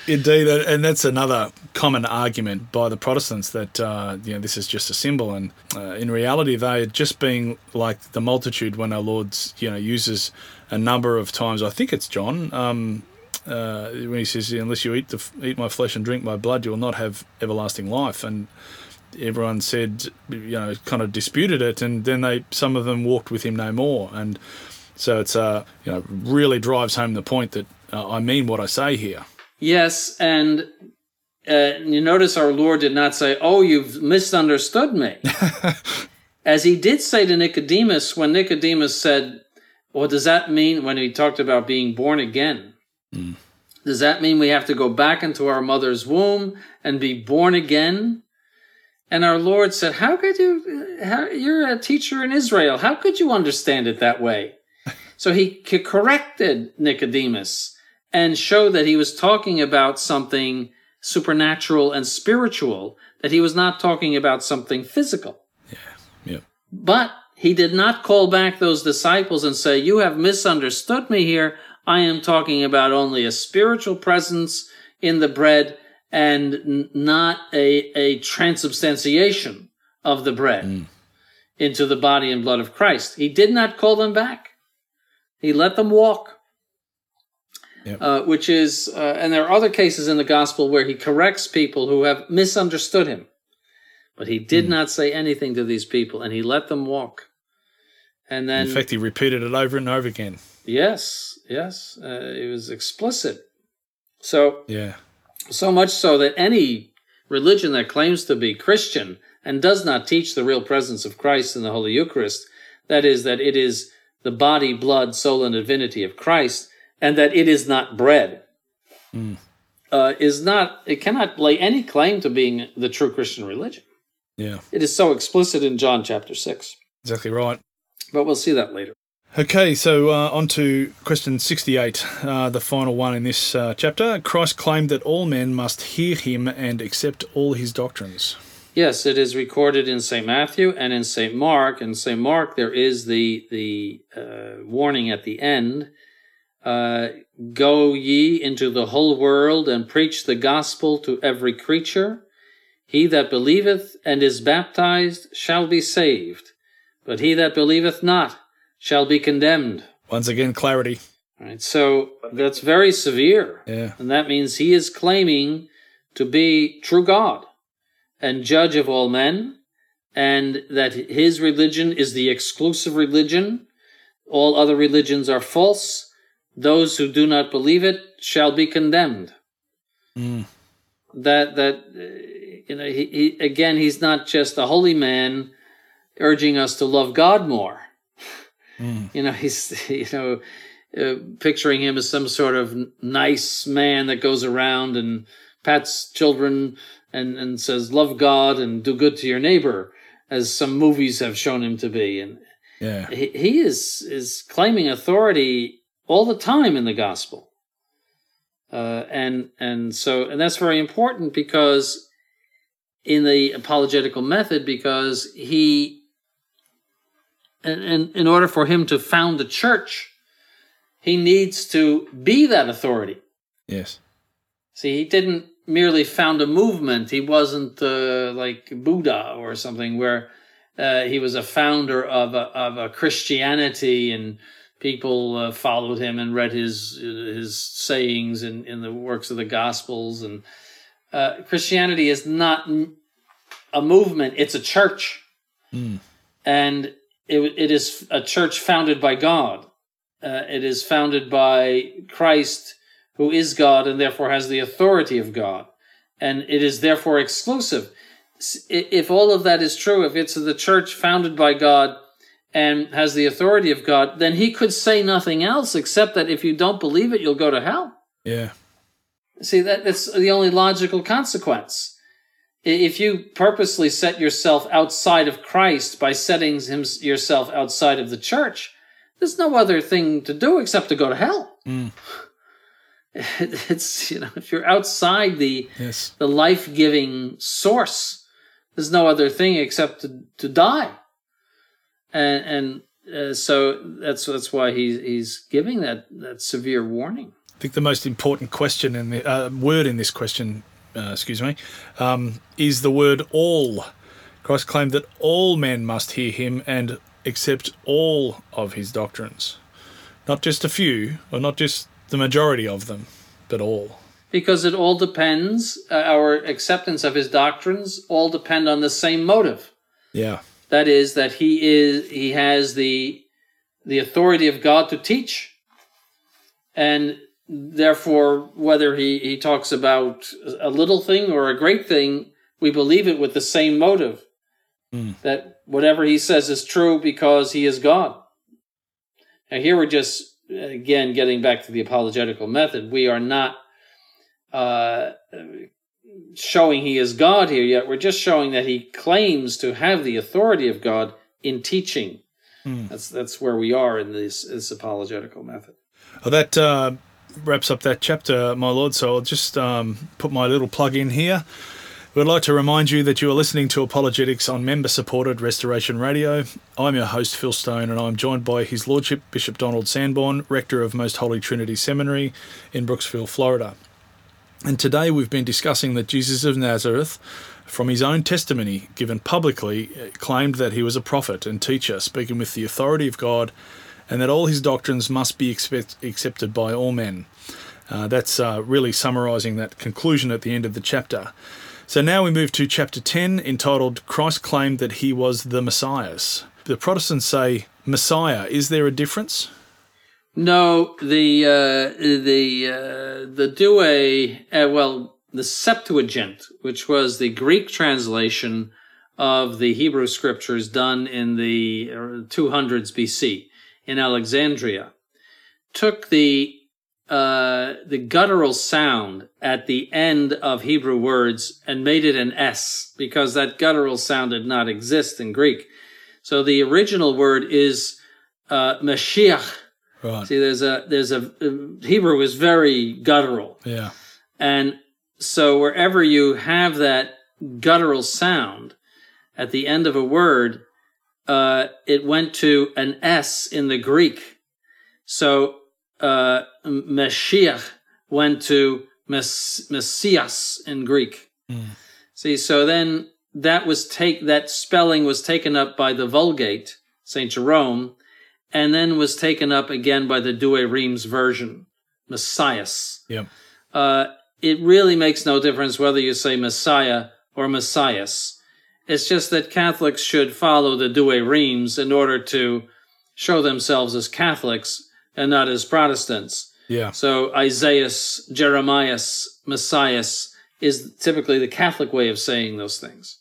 Indeed, and that's another common argument by the Protestants that uh, you know this is just a symbol, and uh, in reality, they are just being like the multitude when our Lord you know uses a number of times. I think it's John um, uh, when he says, "Unless you eat the eat my flesh and drink my blood, you will not have everlasting life." And everyone said, you know, kind of disputed it, and then they some of them walked with him no more, and so it's uh, you know, really drives home the point that uh, I mean what I say here. Yes, and uh, you notice our Lord did not say, "Oh, you've misunderstood me," as he did say to Nicodemus when Nicodemus said, "What does that mean?" When he talked about being born again. Mm. Does that mean we have to go back into our mother's womb and be born again? And our Lord said, How could you, how, you're a teacher in Israel. How could you understand it that way? so he corrected Nicodemus and show that he was talking about something supernatural and spiritual, that he was not talking about something physical. Yeah. Yeah. But he did not call back those disciples and say, You have misunderstood me here. I am talking about only a spiritual presence in the bread and n- not a, a transubstantiation of the bread mm. into the body and blood of Christ. He did not call them back. He let them walk. Yep. Uh, which is, uh, and there are other cases in the gospel where he corrects people who have misunderstood him. But he did mm. not say anything to these people and he let them walk. And then. In fact, he repeated it over and over again. Yes, yes. Uh, it was explicit. So. Yeah. So much so that any religion that claims to be Christian and does not teach the real presence of Christ in the Holy Eucharist, that is, that it is the body, blood, soul, and divinity of Christ, and that it is not bread, mm. uh, is not, it cannot lay any claim to being the true Christian religion. Yeah. It is so explicit in John chapter 6. Exactly right. But we'll see that later. Okay, so uh, on to question 68, uh, the final one in this uh, chapter. Christ claimed that all men must hear him and accept all his doctrines. Yes, it is recorded in St. Matthew and in St. Mark. In St. Mark, there is the, the uh, warning at the end uh, Go ye into the whole world and preach the gospel to every creature. He that believeth and is baptized shall be saved, but he that believeth not, shall be condemned. Once again, clarity. Right. So that's very severe. Yeah. And that means he is claiming to be true God and judge of all men, and that his religion is the exclusive religion. All other religions are false. Those who do not believe it shall be condemned. Mm. That that uh, you know he, he again he's not just a holy man urging us to love God more Mm. You know, he's, you know, uh, picturing him as some sort of nice man that goes around and pats children and, and says, love God and do good to your neighbor, as some movies have shown him to be. And yeah. he, he is, is claiming authority all the time in the gospel. Uh, and, and so, and that's very important because in the apologetical method, because he and and in order for him to found the church, he needs to be that authority. Yes. See, he didn't merely found a movement. He wasn't uh, like Buddha or something where uh, he was a founder of a, of a Christianity and people uh, followed him and read his his sayings in, in the works of the Gospels. And uh, Christianity is not a movement; it's a church, Mm. and it, it is a church founded by God. Uh, it is founded by Christ, who is God and therefore has the authority of God, and it is therefore exclusive. If all of that is true, if it's the church founded by God and has the authority of God, then he could say nothing else except that if you don't believe it, you'll go to hell. Yeah. See, that, that's the only logical consequence. If you purposely set yourself outside of Christ by setting him, yourself outside of the church, there's no other thing to do except to go to hell. Mm. It's, you know, if you're outside the, Yes. the life giving source, there's no other thing except to, to die. And, and uh, so that's, that's why he's, he's giving that, that severe warning. I think the most important question in the uh, word in this question, uh, excuse me, um, is the word all. Christ claimed that all men must hear him and accept all of his doctrines, not just a few, or not just the majority of them, but all. because it all depends uh, our acceptance of his doctrines all depend on the same motive Yeah. That is that he is he has the the authority of god to teach. And therefore whether he he talks about a little thing or a great thing we believe it with the same motive. Mm. that whatever he says is true because he is god. Now here we're just again getting back to the apologetical method. We are not uh, showing he is God here yet. We're just showing that he claims to have the authority of God in teaching. Hmm. That's that's where we are in this this apologetical method. Well, that uh, wraps up that chapter, my lord. So I'll just um, put my little plug in here. We'd like to remind you that you are listening to Apologetics on member supported Restoration Radio. I'm your host, Phil Stone, and I'm joined by His Lordship Bishop Donald Sanborn, Rector of Most Holy Trinity Seminary in Brooksville, Florida. And today we've been discussing that Jesus of Nazareth, from his own testimony given publicly, uh, claimed that he was a prophet and teacher, speaking with the authority of God, and that all his doctrines must be expect, accepted by all men. Uh, that's uh, really summarizing that conclusion at the end of the chapter. So now we move to chapter 10, entitled Christ Claimed That He Was the Messiah. The Protestants say, Messiah. Is there a difference? No, the uh, the uh, the Douay, uh, well, the Septuagint, which was the Greek translation of the Hebrew scriptures done in the uh, 200s BC in Alexandria, took the uh, the guttural sound at the end of Hebrew words and made it an S because that guttural sound did not exist in Greek. So the original word is uh, Mashiach. Right. See, there's a there's a Hebrew is very guttural, Yeah. and so wherever you have that guttural sound at the end of a word, uh, it went to an S in the Greek. So uh, Mashiach went to Mess- Messias in Greek. See, so then that was take that spelling was taken up by the Vulgate, Saint Jerome, and then was taken up again by the Douay Rheims version, Messias. Yep. Uh, it really makes no difference whether you say Messiah or Messias. It's just that Catholics should follow the Douay Rheims in order to show themselves as Catholics and not as Protestants. Yeah. So Isaiah, Jeremiah, Messiah is typically the Catholic way of saying those things.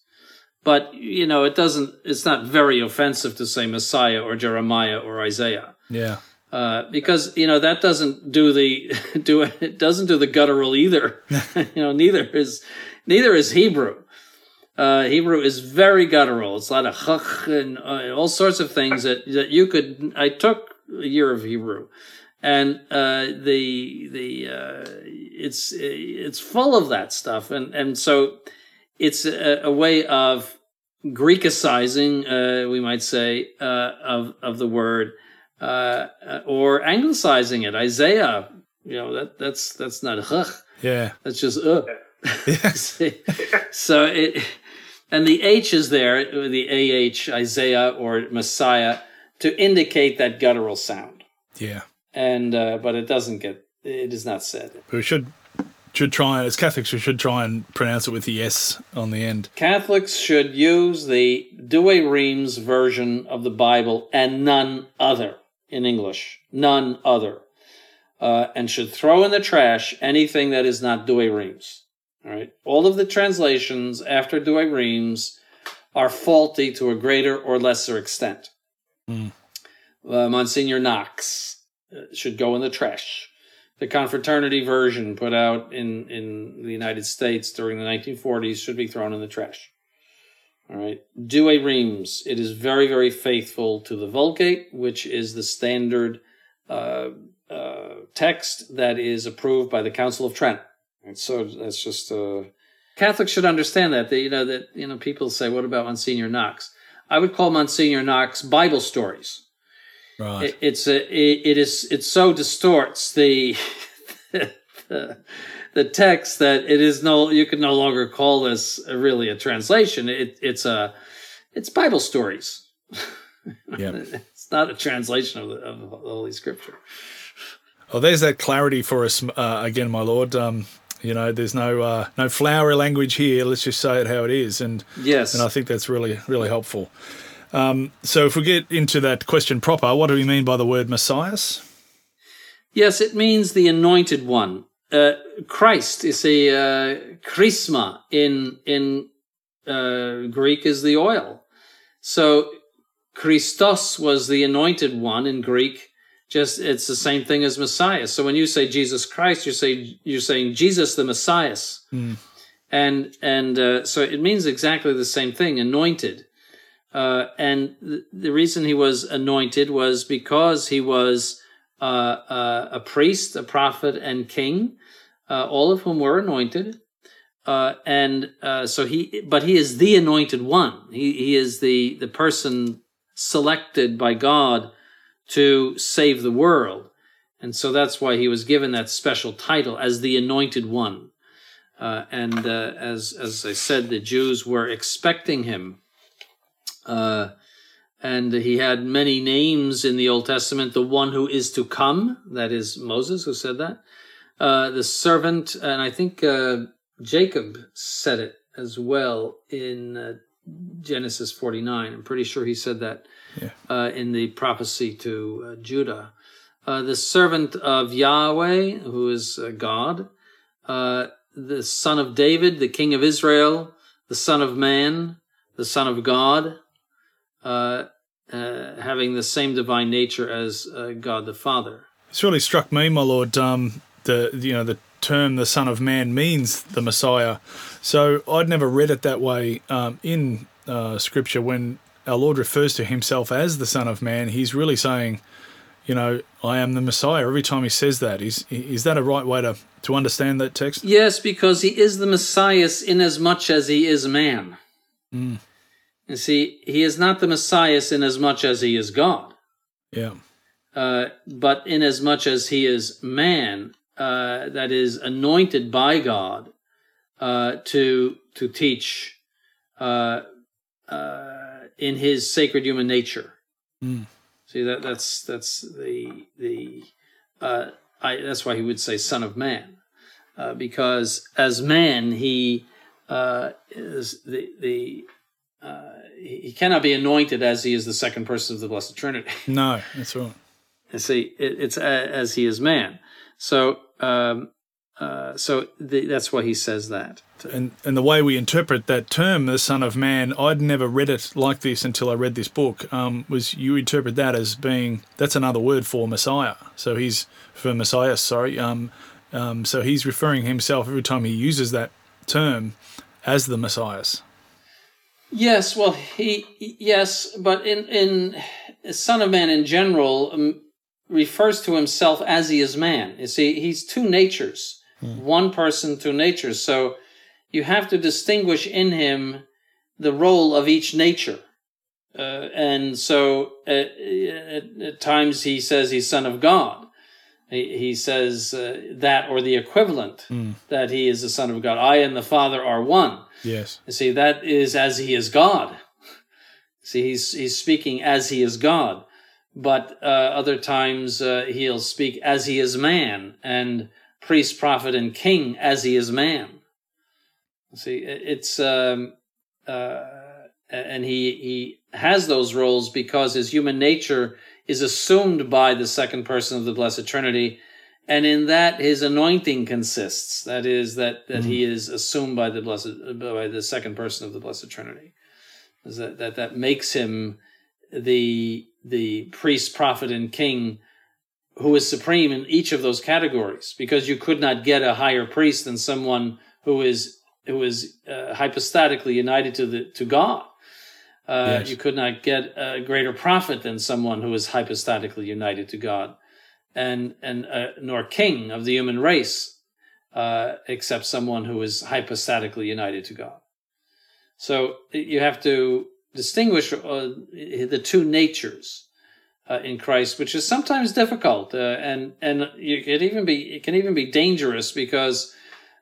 But, you know, it doesn't, it's not very offensive to say Messiah or Jeremiah or Isaiah. Yeah. Uh, because, you know, that doesn't do the, do it doesn't do the guttural either. you know, neither is, neither is Hebrew. Uh, Hebrew is very guttural. It's a lot of chach and uh, all sorts of things that, that you could, I took a year of Hebrew and uh, the the uh, it's it's full of that stuff, and and so it's a, a way of Greekicizing, uh, we might say, uh, of of the word, uh, or anglicizing it. Isaiah, you know that that's that's not chach, Yeah. that's just uh. so it, and the H is there, the AH, Isaiah or Messiah, to indicate that guttural sound. Yeah. And, uh, but it doesn't get, it is not said. We should should try as Catholics we should try and pronounce it with the S on the end. Catholics should use the Douay Rheims version of the Bible and none other in English, none other, uh, and should throw in the trash anything that is not Douay Rheims. All right, all of the translations after Douay Rheims are faulty to a greater or lesser extent. Mm. Uh, Monsignor Knox uh, should go in the trash the confraternity version put out in, in the United States during the 1940s should be thrown in the trash. All right. Douay Rheims. It is very, very faithful to the Vulgate, which is the standard uh, uh, text that is approved by the Council of Trent. And so that's just uh, Catholics should understand that. That you know that you know people say, "What about Monsignor Knox?" I would call Monsignor Knox Bible stories. Right. It, it's a, it, it is it so distorts the, the the text that it is no you can no longer call this really a translation. It, it's a it's Bible stories. Yeah. it's not a translation of the, of the Holy Scripture. Oh, there's that clarity for us uh, again, my lord. Um, you know, there's no uh, no flowery language here. Let's just say it how it is, and Yes. and I think that's really really helpful. Um, so if we get into that question proper, what do we mean by the word Messias? Yes, it means the anointed one. Uh, Christ is a uh, chrisma in in uh, Greek is the oil. So Christos was the anointed one in Greek. Just it's the same thing as Messiah. So when you say Jesus Christ, you say you're saying Jesus the Messiah, and and uh, so it means exactly the same thing, anointed. Uh, and th- the reason he was anointed was because he was uh, uh, a priest, a prophet, and king, uh, all of whom were anointed. Uh, and uh, so he, but he is the anointed one. He, he is the, the person selected by God to save the world. And so that's why he was given that special title as the anointed one. Uh, and as, as I said, the Jews were expecting him uh, and he had many names in the Old Testament. The one who is to come, that is Moses who said that. Uh, the servant, and I think uh, Jacob said it as well in uh, Genesis 49. I'm pretty sure he said that uh, in the prophecy to uh, Judah. Uh, the servant of Yahweh, who is uh, God. Uh, the son of David, the king of Israel. The son of man, the son of God uh, uh, having the same divine nature as uh, God the Father. It's really struck me, my lord. Um, the you know the term "the Son of Man" means the Messiah. So I'd never read it that way um, in uh, Scripture. When our Lord refers to Himself as the Son of Man, He's really saying, you know, I am the Messiah. Every time He says that, is is that a right way to to understand that text? Yes, because he is the Messiah in as much as he is man. Mm. You see, he is not the Messiah in as much as he is God, Yeah. uh, but in as much as he is man, uh, that is anointed by God uh, to to teach uh, uh, in his sacred human nature. Mm. See that that's that's the the uh, I, that's why he would say son of man, uh, because as man he uh, is the the uh, he cannot be anointed as he is the second person of the blessed Trinity. No, that's right. You see, it, it's a, as he is man. So um, uh, so the, that's why he says that. And and the way we interpret that term, the Son of Man, I'd never read it like this until I read this book. Um, was you interpret that as being that's another word for Messiah. So he's for Messiah. Sorry. Um, um, so he's referring himself every time he uses that term as the Messiah. Yes, well, he yes, but in in Son of Man in general um, refers to himself as he is man. You see, he's two natures, one person, two natures. So you have to distinguish in him the role of each nature. Uh, and so at times he says he's son of God, He, he says uh, that or the equivalent that he is the Son of God. I and the Father are one. Yes. You see, that is as he is God. See, he's he's speaking as he is God, but uh, other times uh, he'll speak as he is man, and priest, prophet, and king as he is man. See, it's um, uh, and he he has those roles because his human nature is assumed by the second person of the Blessed Trinity, and in that his anointing consists. That is that that he is assumed by the blessed by the second person of the Blessed Trinity. Is that that that makes him the the priest, prophet, and king who is supreme in each of those categories because you could not get a higher priest than someone who is who is uh, hypostatically united to the to God. Uh, Yes. You could not get a greater prophet than someone who is hypostatically united to God, and and uh, nor king of the human race, uh, except someone who is hypostatically united to God. So you have to distinguish uh, the two natures uh, in Christ, which is sometimes difficult, uh, and and you can even be it can even be dangerous because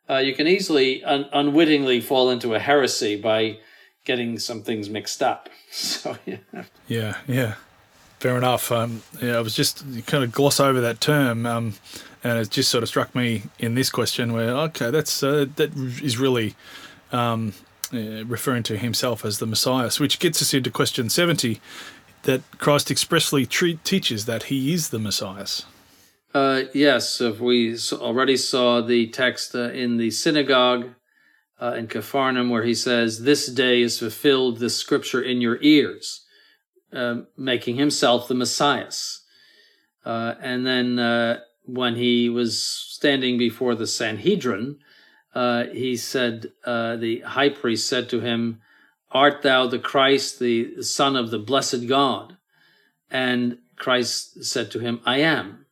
uh, you can easily un- unwittingly fall into a heresy by getting some things mixed up. So yeah, Yeah, yeah. Fair enough. Um, yeah, I was just kind of gloss over that term, um, and it just sort of struck me in this question where okay, that's uh, that is really um, uh, referring to himself as the Messiah, which gets us into question seventy. That Christ expressly tre- teaches that he is the Messiah. uh, yes, if we already saw the text uh, in the synagogue uh, in Capharnaum where he says, "This day is fulfilled the scripture in your ears," uh, making himself the Messiah. Uh, and then uh, when he was standing before the Sanhedrin, uh, he said, uh, the high priest said to him, Art thou the Christ, the Son of the blessed God? And Christ said to him, I am.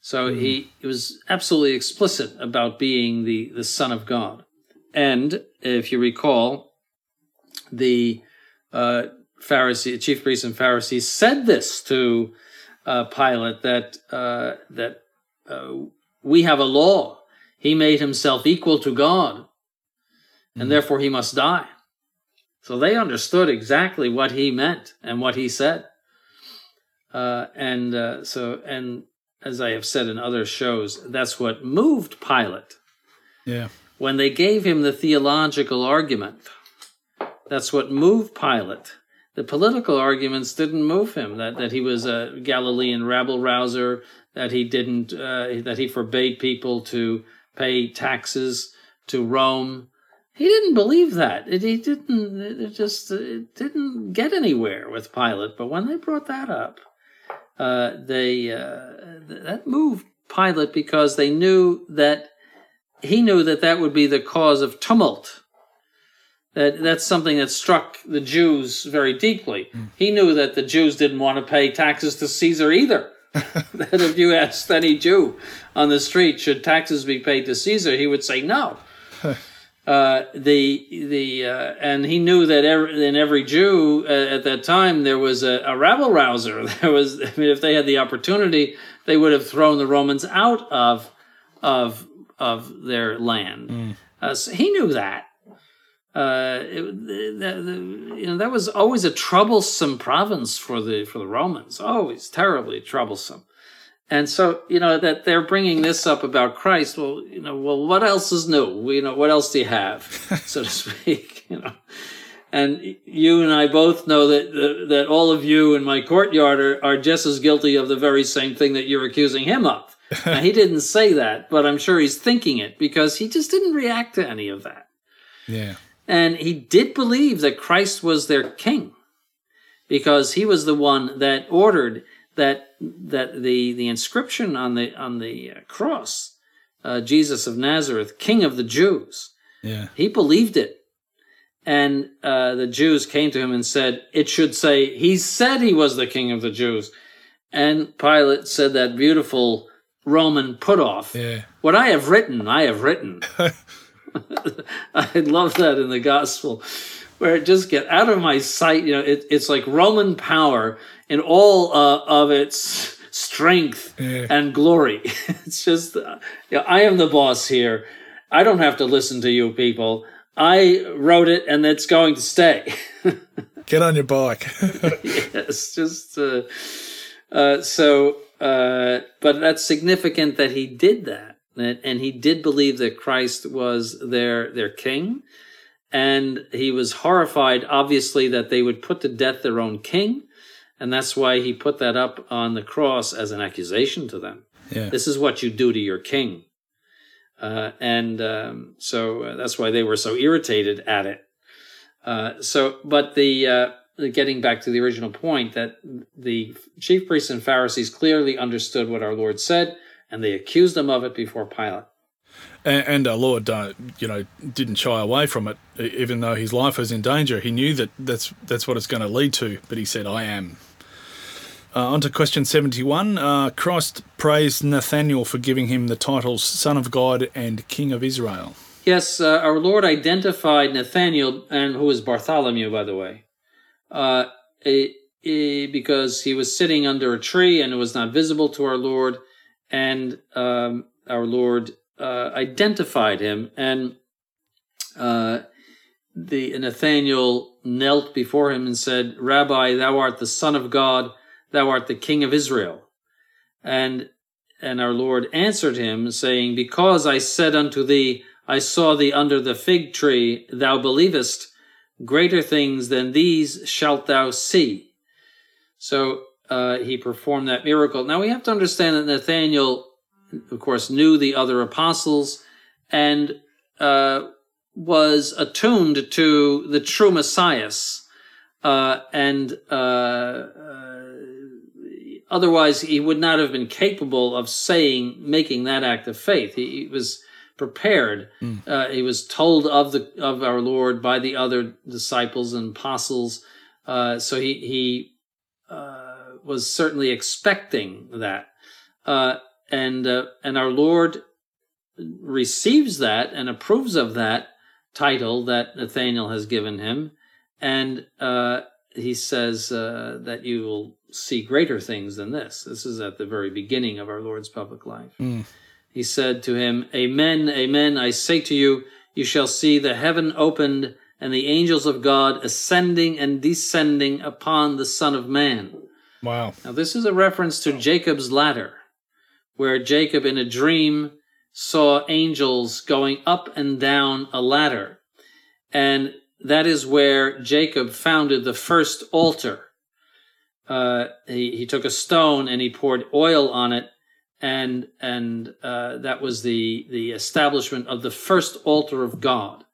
So he, he was absolutely explicit about being the, the Son of God. And if you recall, the uh, Pharisee, chief priests and Pharisees said this to uh, Pilate that uh, that uh, we have a law. He made himself equal to God, and therefore he must die. So they understood exactly what he meant and what he said. Uh, and uh, so, and as I have said in other shows, that's what moved Pilate Yeah, when they gave him the theological argument. That's what moved Pilate. The political arguments didn't move him. That that he was a Galilean rabble rouser. That he didn't. Uh, that he forbade people to pay taxes to Rome. He didn't believe that. It, he didn't. It just it didn't get anywhere with Pilate. But when they brought that up, uh, they uh, th- that moved Pilate because they knew that he knew that that would be the cause of tumult. That that's something that struck the Jews very deeply. He knew that the Jews didn't want to pay taxes to Caesar either. that if you asked any Jew on the street, should taxes be paid to Caesar, he would say no. uh, the the uh, and he knew that every, in every Jew uh, at that time there was a, a rabble rouser. There was, I mean, if they had the opportunity, they would have thrown the Romans out of of of their land. Uh, so he knew that. Uh, it, that, the, you know, that was always a troublesome province for the for the Romans. Always terribly troublesome. And so, you know, that they're bringing this up about Christ. Well, you know, well, what else is new? You know, what else do you have, so to speak? You know, and you and I both know that that, that all of you in my courtyard are, are just as guilty of the very same thing that you're accusing him of. Now, he didn't say that, but I'm sure he's thinking it because he just didn't react to any of that. yeah, And he did believe that Christ was their king because he was the one that ordered that that the the inscription on the on the uh, cross uh, Jesus of Nazareth king of the Jews. Yeah, he believed it. And uh, the Jews came to him and said it should say he said he was the king of the Jews. And Pilate said that beautiful Roman put off yeah, what I have written, I have written. I love that in the gospel, where it just get out of my sight. You know, it, it's like Roman power in all uh, of its strength and glory. it's just, uh, you know, I am the boss here. I don't have to listen to you people. I wrote it and it's going to stay. Get on your bike. yes, just uh, uh, so. Uh, but that's significant that he did that, that, and he did believe that Christ was their their king, and he was horrified, obviously, that they would put to death their own king, and that's why he put that up on the cross as an accusation to them. Yeah. This is what you do to your king, uh, and um, so uh, that's why they were so irritated at it. Uh, so, but the uh, getting back to the original point that the chief priests and Pharisees clearly understood what our Lord said, and they accused him of it before Pilate. And, and our Lord, uh, you know, didn't shy away from it, even though his life was in danger. He knew that that's that's what it's going to lead to, but he said, "I am." Uh, on to question 71. Uh, Christ praised Nathaniel for giving him the titles Son of God and King of Israel. Yes, uh, our Lord identified Nathaniel, and who is Bartholomew, by the way, uh, eh, eh, because he was sitting under a tree and it was not visible to our Lord, and um, our Lord uh, identified him, and uh, the Nathaniel knelt before him and said, "Rabbi, thou art the Son of God, thou art the King of Israel," and and our Lord answered him, saying, Because I said unto thee, I saw thee under the fig tree, thou believest, greater things than these shalt thou see. So uh, he performed that miracle. Now we have to understand that Nathaniel, of course, knew the other apostles and uh, was attuned to the true Messiah. Uh, and uh, uh, otherwise, he would not have been capable of saying, making that act of faith. He, he was prepared. Uh, he was told of the of our Lord by the other disciples and apostles. Uh, so he he uh, was certainly expecting that, uh, and uh, and our Lord receives that and approves of that title that Nathaniel has given him, and uh, he says uh, that you will see greater things than this. This is at the very beginning of our Lord's public life. He said to him, Amen, amen, I say to you, you shall see the heaven opened and the angels of God ascending and descending upon the Son of Man. Wow. Now, this is a reference to Jacob's ladder, where Jacob in a dream saw angels going up and down a ladder. And that is where Jacob founded the first altar. Uh, he, he took a stone and he poured oil on it, and and uh, that was the the establishment of the first altar of God.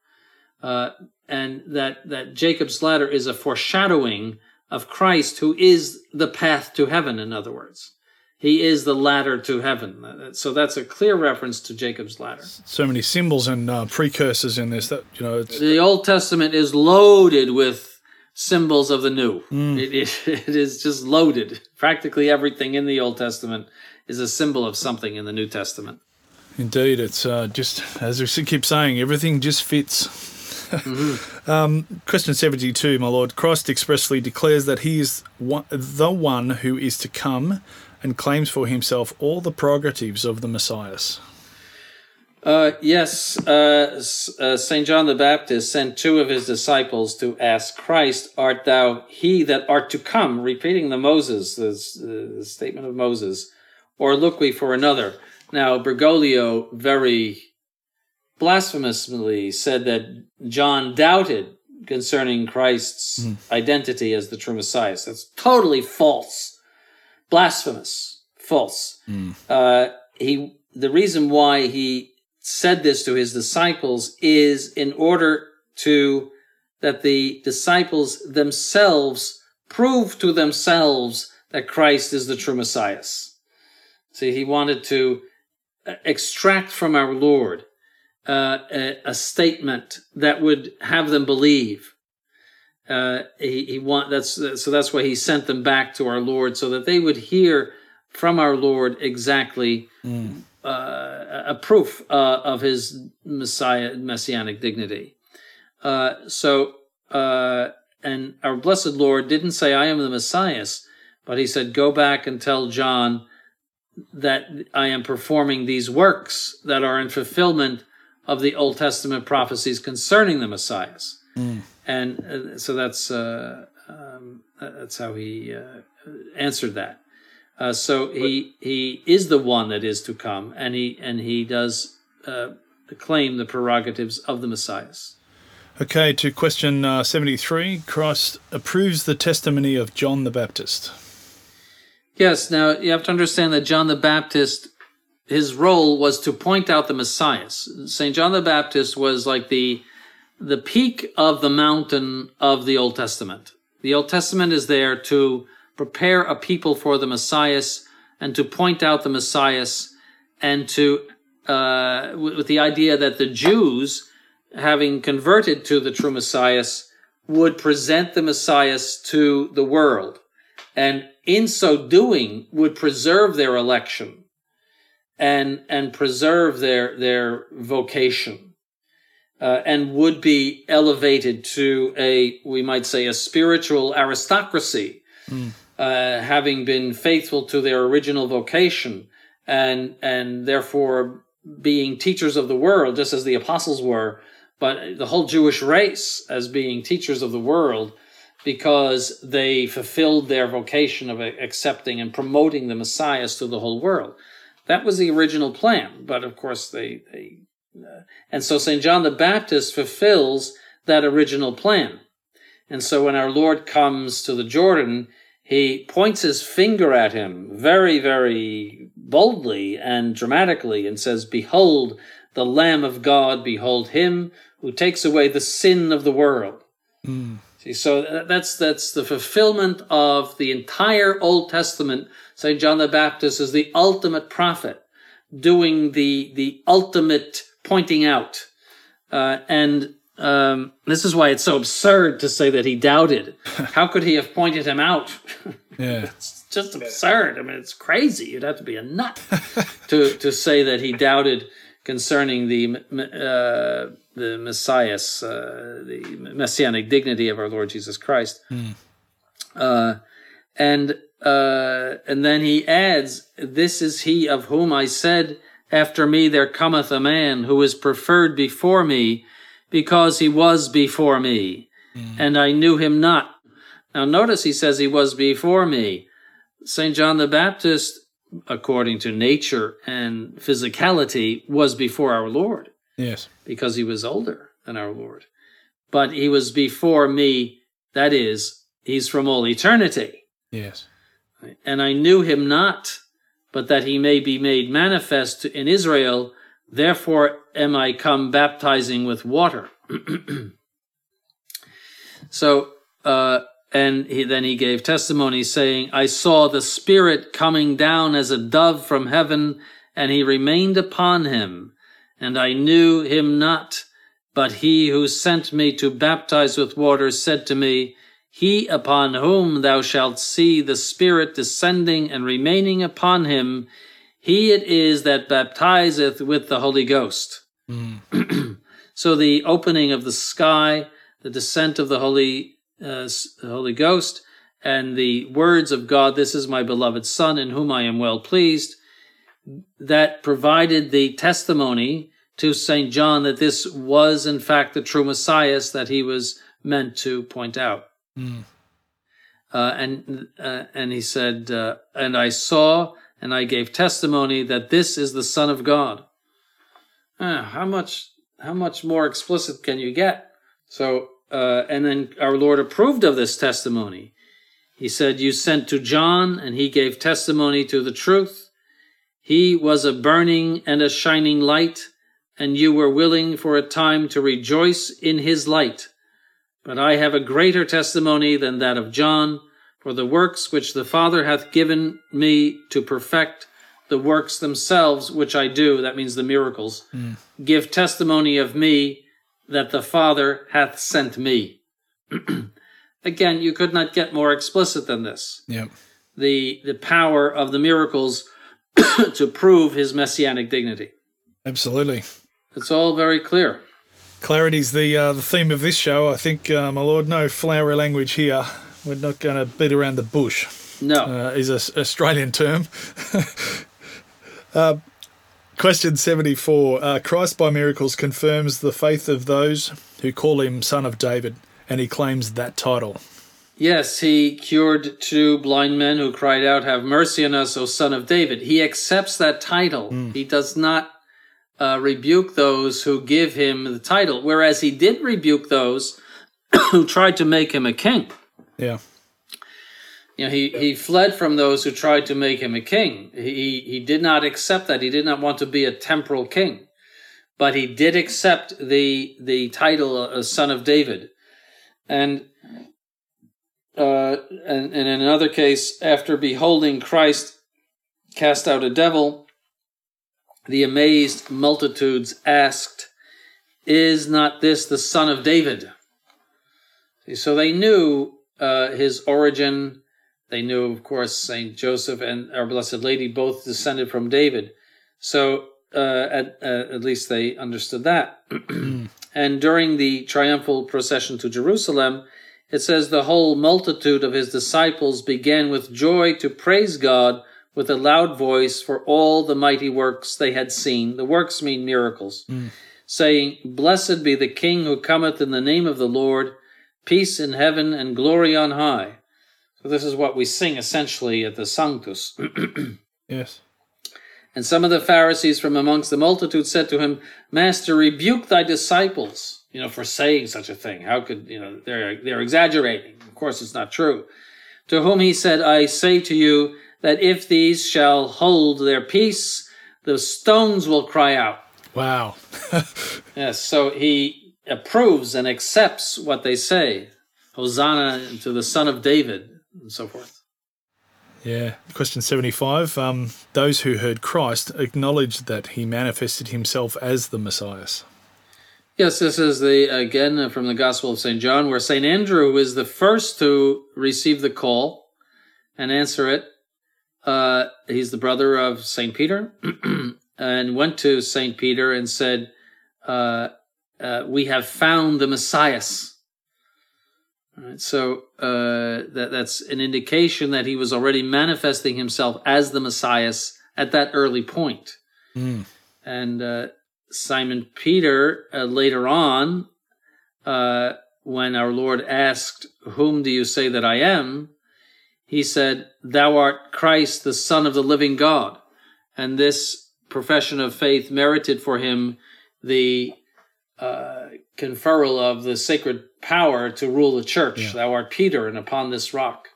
Uh, and that that Jacob's ladder is a foreshadowing of Christ, who is the path to heaven. In other words, he is the ladder to heaven. So that's a clear reference to Jacob's ladder. So many symbols and uh, precursors in this that, you know, it's, The Old Testament is loaded with symbols of the New. It, it, it is just loaded. Practically everything in the Old Testament is a symbol of something in the New Testament. Indeed, it's uh, just as we keep saying, everything just fits. um, question seventy-two, my lord. Christ expressly declares that he is one, the one who is to come, and claims for himself all the prerogatives of the Messiah. Uh, yes, uh, uh, St. John the Baptist sent two of his disciples to ask Christ, Art thou he that art to come? Repeating the Moses, the, uh, the statement of Moses, or look we for another? Now, Bergoglio very blasphemously said that John doubted concerning Christ's identity as the true Messiah. That's totally false, blasphemous, false. Uh, he the reason why he said this to his disciples is in order to that the disciples themselves prove to themselves that Christ is the true Messiah. See, he wanted to uh, extract from our Lord uh, a, a statement that would have them believe. Uh, he, he want that's so that's why he sent them back to our Lord so that they would hear from our Lord exactly uh, a proof uh, of his Messiah messianic dignity. Uh, so uh, and our blessed Lord didn't say I am the Messiah, but he said go back and tell John that I am performing these works that are in fulfillment of the Old Testament prophecies concerning the Messiahs. And uh, so that's uh, um, that's how he uh, answered that. Uh, so he he is the one that is to come, and he and he does uh, claim the prerogatives of the Messiahs. Okay, to question uh, 73 Christ approves the testimony of John the Baptist. Yes, now you have to understand that John the Baptist, his role was to point out the Messiahs. St. John the Baptist was like the the peak of the mountain of the Old Testament. The Old Testament is there to prepare a people for the Messiahs and to point out the Messiahs and to uh, with the idea that the Jews, having converted to the true Messiahs, would present the Messiahs to the world, and in so doing would preserve their election and and preserve their their vocation uh, and would be elevated to a, we might say, a spiritual aristocracy, mm. uh, having been faithful to their original vocation and and therefore being teachers of the world, just as the apostles were, but the whole Jewish race as being teachers of the world because they fulfilled their vocation of accepting and promoting the messiahs to the whole world. That was the original plan, but of course they, they and so St. John the Baptist fulfills that original plan. And so when our Lord comes to the Jordan, he points his finger at him very, very boldly and dramatically and says, Behold the Lamb of God, behold him who takes away the sin of the world. Mm. See, so that's that's the fulfillment of the entire Old Testament. St. John the Baptist is the ultimate prophet, doing the the ultimate pointing out. Uh, and um, this is why it's so absurd to say that he doubted. How could he have pointed him out? Yeah. it's just absurd. I mean, it's crazy. You'd have to be a nut to, to say that he doubted concerning the uh, the Messiah, uh, the messianic dignity of our Lord Jesus Christ. Mm. Uh, and uh, and then he adds, "This is he of whom I said." After me there cometh a man who is preferred before me, because he was before me, mm. and I knew him not. Now notice he says he was before me. St. John the Baptist, according to nature and physicality, was before our Lord. Yes. Because he was older than our Lord. But he was before me, that is, he's from all eternity. Yes. And I knew him not but that he may be made manifest in Israel. Therefore am I come baptizing with water. so, uh, and he, then he gave testimony saying, I saw the Spirit coming down as a dove from heaven, and he remained upon him. And I knew him not, but he who sent me to baptize with water said to me, he upon whom thou shalt see the Spirit descending and remaining upon him, he it is that baptizeth with the Holy Ghost. Mm. so the opening of the sky, the descent of the Holy uh, Holy Ghost, and the words of God, "This is my beloved Son, in whom I am well pleased," that provided the testimony to Saint John that this was in fact the true Messiah that he was meant to point out. Mm. Uh, and uh, and he said, uh, and I saw and I gave testimony that this is the Son of God. Ah, how much how much more explicit can you get? So uh, and then our Lord approved of this testimony. He said, "You sent to John, and he gave testimony to the truth. He was a burning and a shining light, and you were willing for a time to rejoice in his light." But I have a greater testimony than that of John, for the works which the Father hath given me to perfect, the works themselves which I do, that means the miracles, mm. give testimony of me that the Father hath sent me. Again, you could not get more explicit than this. Yep. The the power of the miracles to prove his messianic dignity. Absolutely. It's all very clear. Clarity's the uh, the theme of this show. I think, uh, my lord, no flowery language here. We're not going to beat around the bush. No, uh, is a Australian term. Question 74. Uh, Christ by miracles confirms the faith of those who call him Son of David, and he claims that title. Yes, he cured two blind men who cried out, Have mercy on us, O Son of David. He accepts that title. He does not uh, rebuke those who give him the title, whereas he did rebuke those who tried to make him a king. Yeah. You know, he, he fled from those who tried to make him a king. He, he did not accept that. He did not want to be a temporal king. But he did accept the, the title of Son of David. And, uh, and, and in another case, after beholding Christ cast out a devil, the amazed multitudes asked, Is not this the Son of David? So they knew uh, his origin. They knew, of course, Saint Joseph and our Blessed Lady both descended from David. So uh, at uh, at least they understood that. and during the triumphal procession to Jerusalem, it says the whole multitude of his disciples began with joy to praise God with a loud voice for all the mighty works they had seen. The works mean miracles, hmm. saying, "Blessed be the King who cometh in the name of the Lord." peace in heaven and glory on high. So this is what we sing essentially at the Sanctus. Yes. and some of the Pharisees from amongst the multitude said to him, Master, rebuke thy disciples, you know, for saying such a thing. How could, you know, they're, they're exaggerating. Of course, it's not true. To whom he said, I say to you that if these shall hold their peace, the stones will cry out. Wow. Yes, so he approves and accepts what they say. Hosanna to the Son of David, and so forth. Yeah. Question 75. Um, those who heard Christ acknowledged that he manifested himself as the Messiah. Yes, this is the again uh, from the Gospel of St. John, where St. Andrew is the first to receive the call and answer it. Uh, he's the brother of St. Peter and went to St. Peter and said, uh, uh, We have found the Messiah. All right, so uh, that, that's an indication that he was already manifesting himself as the Messiah at that early point. And uh, Simon Peter uh, later on, uh, when our Lord asked, Whom do you say that I am? He said, Thou art Christ, the Son of the living God. And this profession of faith merited for him the uh, conferral of the sacred power to rule the church. Thou art Peter, and upon this rock.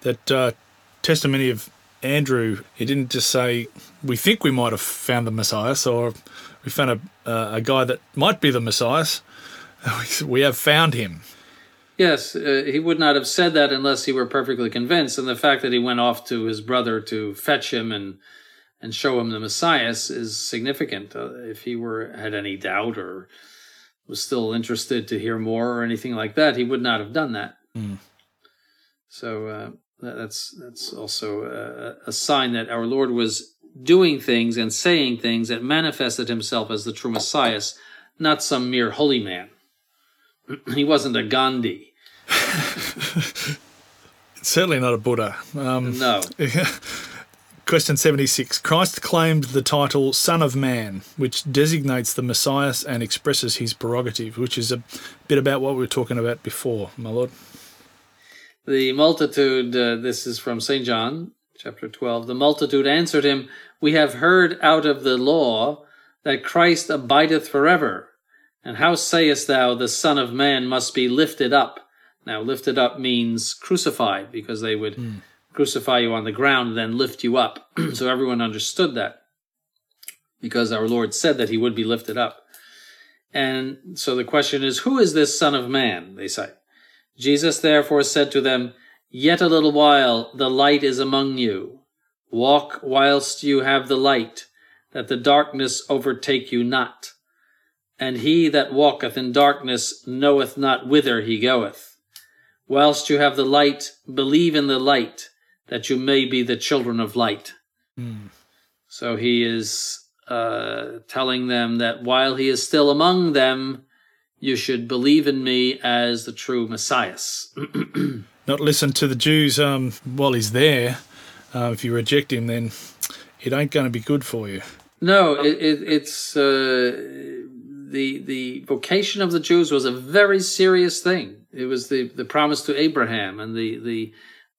That uh, testimony of Andrew, he didn't just say, We think we might have found the Messiah, or we found a, uh, a guy that might be the Messiah. We have found him. Yes, uh, he would not have said that unless he were perfectly convinced. And the fact that he went off to his brother to fetch him and and show him the Messiah is significant. Uh, if he were had any doubt or was still interested to hear more or anything like that, he would not have done that. So uh, that's that's also a, a sign that our Lord was doing things and saying things that manifested himself as the true Messiah, not some mere holy man. he wasn't a Gandhi. Certainly not a Buddha. Um, No. Question 76. Christ claimed the title Son of Man, which designates the Messiah and expresses his prerogative, which is a bit about what we were talking about before, my lord. The multitude, uh, this is from St. John, chapter 12. The multitude answered him, We have heard out of the law that Christ abideth forever. And how sayest thou, the Son of Man must be lifted up? Now, lifted up means crucified, because they would hmm. crucify you on the ground and then lift you up. so everyone understood that, because our Lord said that he would be lifted up. And so the question is, Who is this Son of Man? They say. Jesus therefore said to them, Yet a little while the light is among you. Walk whilst you have the light, that the darkness overtake you not. And he that walketh in darkness knoweth not whither he goeth. Whilst you have the light, believe in the light, that you may be the children of light. So he is uh, telling them that while he is still among them, you should believe in me as the true Messiah. Not listen to the Jews um, while he's there. Uh, if you reject him, then it ain't going to be good for you. No, it, it, it's uh, the the vocation of the Jews was a very serious thing. It was the, the promise to Abraham and the, the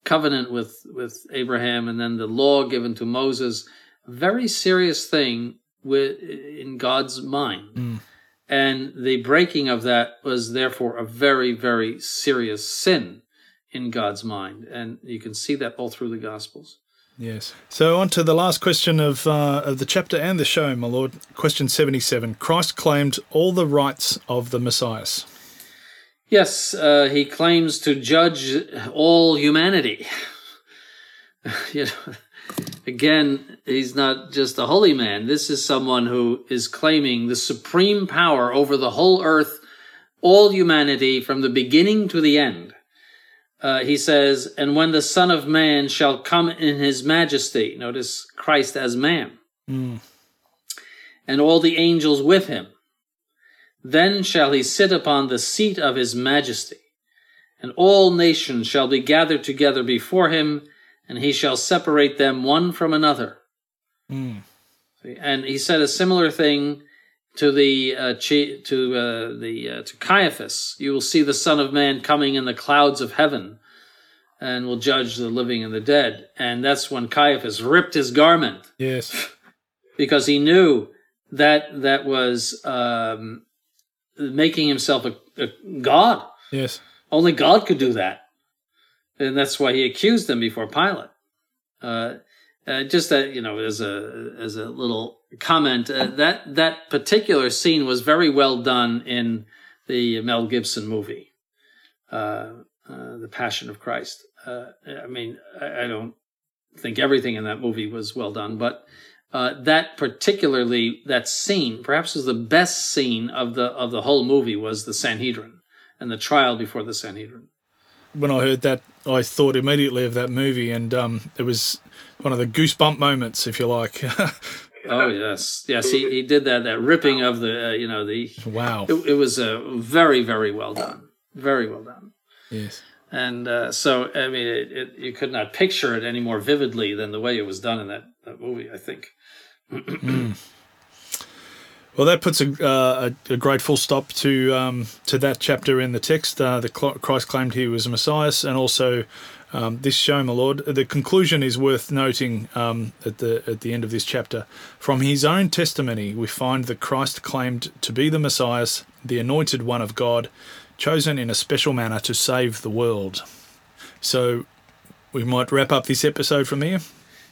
covenant with with Abraham, and then the law given to Moses. Very serious thing with in God's mind, Mm. and the breaking of that was therefore a very very serious sin in God's mind, and you can see that all through the Gospels. Yes. So on to the last question of uh, of the chapter and the show, my lord. Question seventy seven. Christ claimed all the rights of the Messiah. Yes, uh, he claims to judge all humanity. you know, again, he's not just a holy man. This is someone who is claiming the supreme power over the whole earth, all humanity, from the beginning to the end. Uh, he says, and when the Son of Man shall come in his majesty, notice Christ as man, and all the angels with him, then shall he sit upon the seat of his majesty, and all nations shall be gathered together before him, and he shall separate them one from another. See, And he said a similar thing to the uh, chi- to uh, the uh, to Caiaphas. You will see the Son of Man coming in the clouds of heaven, and will judge the living and the dead. And that's when Caiaphas ripped his garment Yes. because he knew that that was um, making himself a, a god. Yes. Only God could do that, and that's why he accused them before Pilate. Uh, uh, just that you know, as a as a little comment, uh, that that particular scene was very well done in the Mel Gibson movie, uh, uh, The Passion of Christ. Uh, I mean, I, I don't think everything in that movie was well done, but uh, that particularly that scene, perhaps was the best scene of the of the whole movie, was the Sanhedrin and the trial before the Sanhedrin. When I heard that, I thought immediately of that movie, and um, it was one of the goosebump moments, if you like. Oh yes, yes, he, he did that that ripping of the uh, you know the wow. it, it was uh, very very well done, very well done. Yes. And uh, so I mean, it, it, you could not picture it any more vividly than the way it was done in that, that movie. I think. Well, that puts a, uh, a, a great full stop to um, to that chapter in the text. Uh, the Christ claimed he was a Messiah, and also um, this show, my Lord. The conclusion is worth noting um, at the at the end of this chapter. From his own testimony, we find that Christ claimed to be the Messiah, the anointed one of God, chosen in a special manner to save the world. So, we might wrap up this episode from here.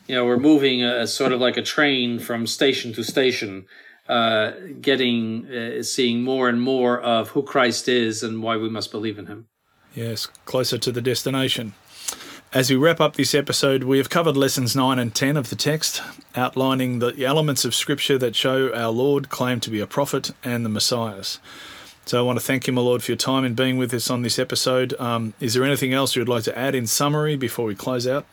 you know, we're moving uh, sort of like a train from station to station, uh, getting, uh, seeing more and more of who Christ is and why we must believe in him. Yes, closer to the destination. As we wrap up this episode, we have covered lessons 9 and 10 of the text, outlining the elements of Scripture that show our Lord claimed to be a prophet and the Messiah. So I want to thank you, my Lord, for your time in being with us on this episode. Um, is there anything else you would like to add in summary before we close out?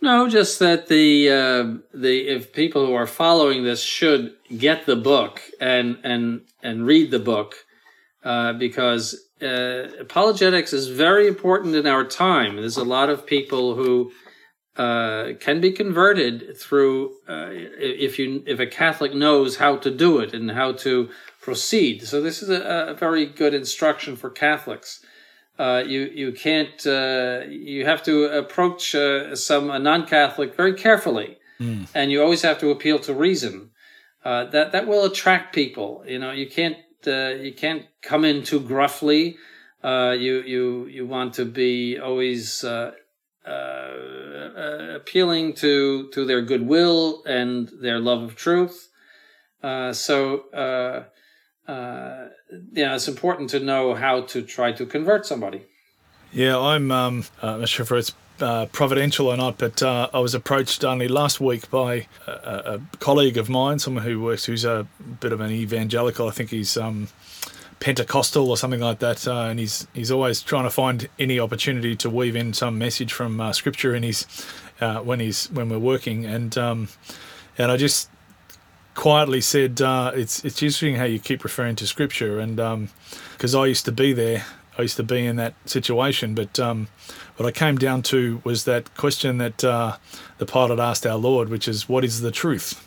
No, just that the uh, the if people who are following this should get the book and and and read the book uh, because uh, apologetics is very important in our time. There's a lot of people who uh, can be converted through uh, if you if a Catholic knows how to do it and how to proceed. So this is a, a very good instruction for Catholics. Uh, you you can't uh, you have to approach uh, some a non-Catholic very carefully, and you always have to appeal to reason. Uh, that that will attract people. You know, you can't uh, you can't come in too gruffly. Uh, you you you want to be always uh, uh, uh, appealing to to their goodwill and their love of truth. Uh, so. You it's important to know how to try to convert somebody. Yeah, I'm um, uh, not sure if it's uh, providential or not, but uh, I was approached only last week by a, a colleague of mine, someone who works, who's a bit of an evangelical. I think he's um, Pentecostal or something like that, uh, and he's he's always trying to find any opportunity to weave in some message from uh, Scripture in his uh, when he's when we're working, and um, and I just quietly said, "It's it's interesting how you keep referring to Scripture, and because I used to be there I used to be in that situation. But um, what I came down to was that question that uh, the Pilate asked our Lord, which is, "What is the truth?"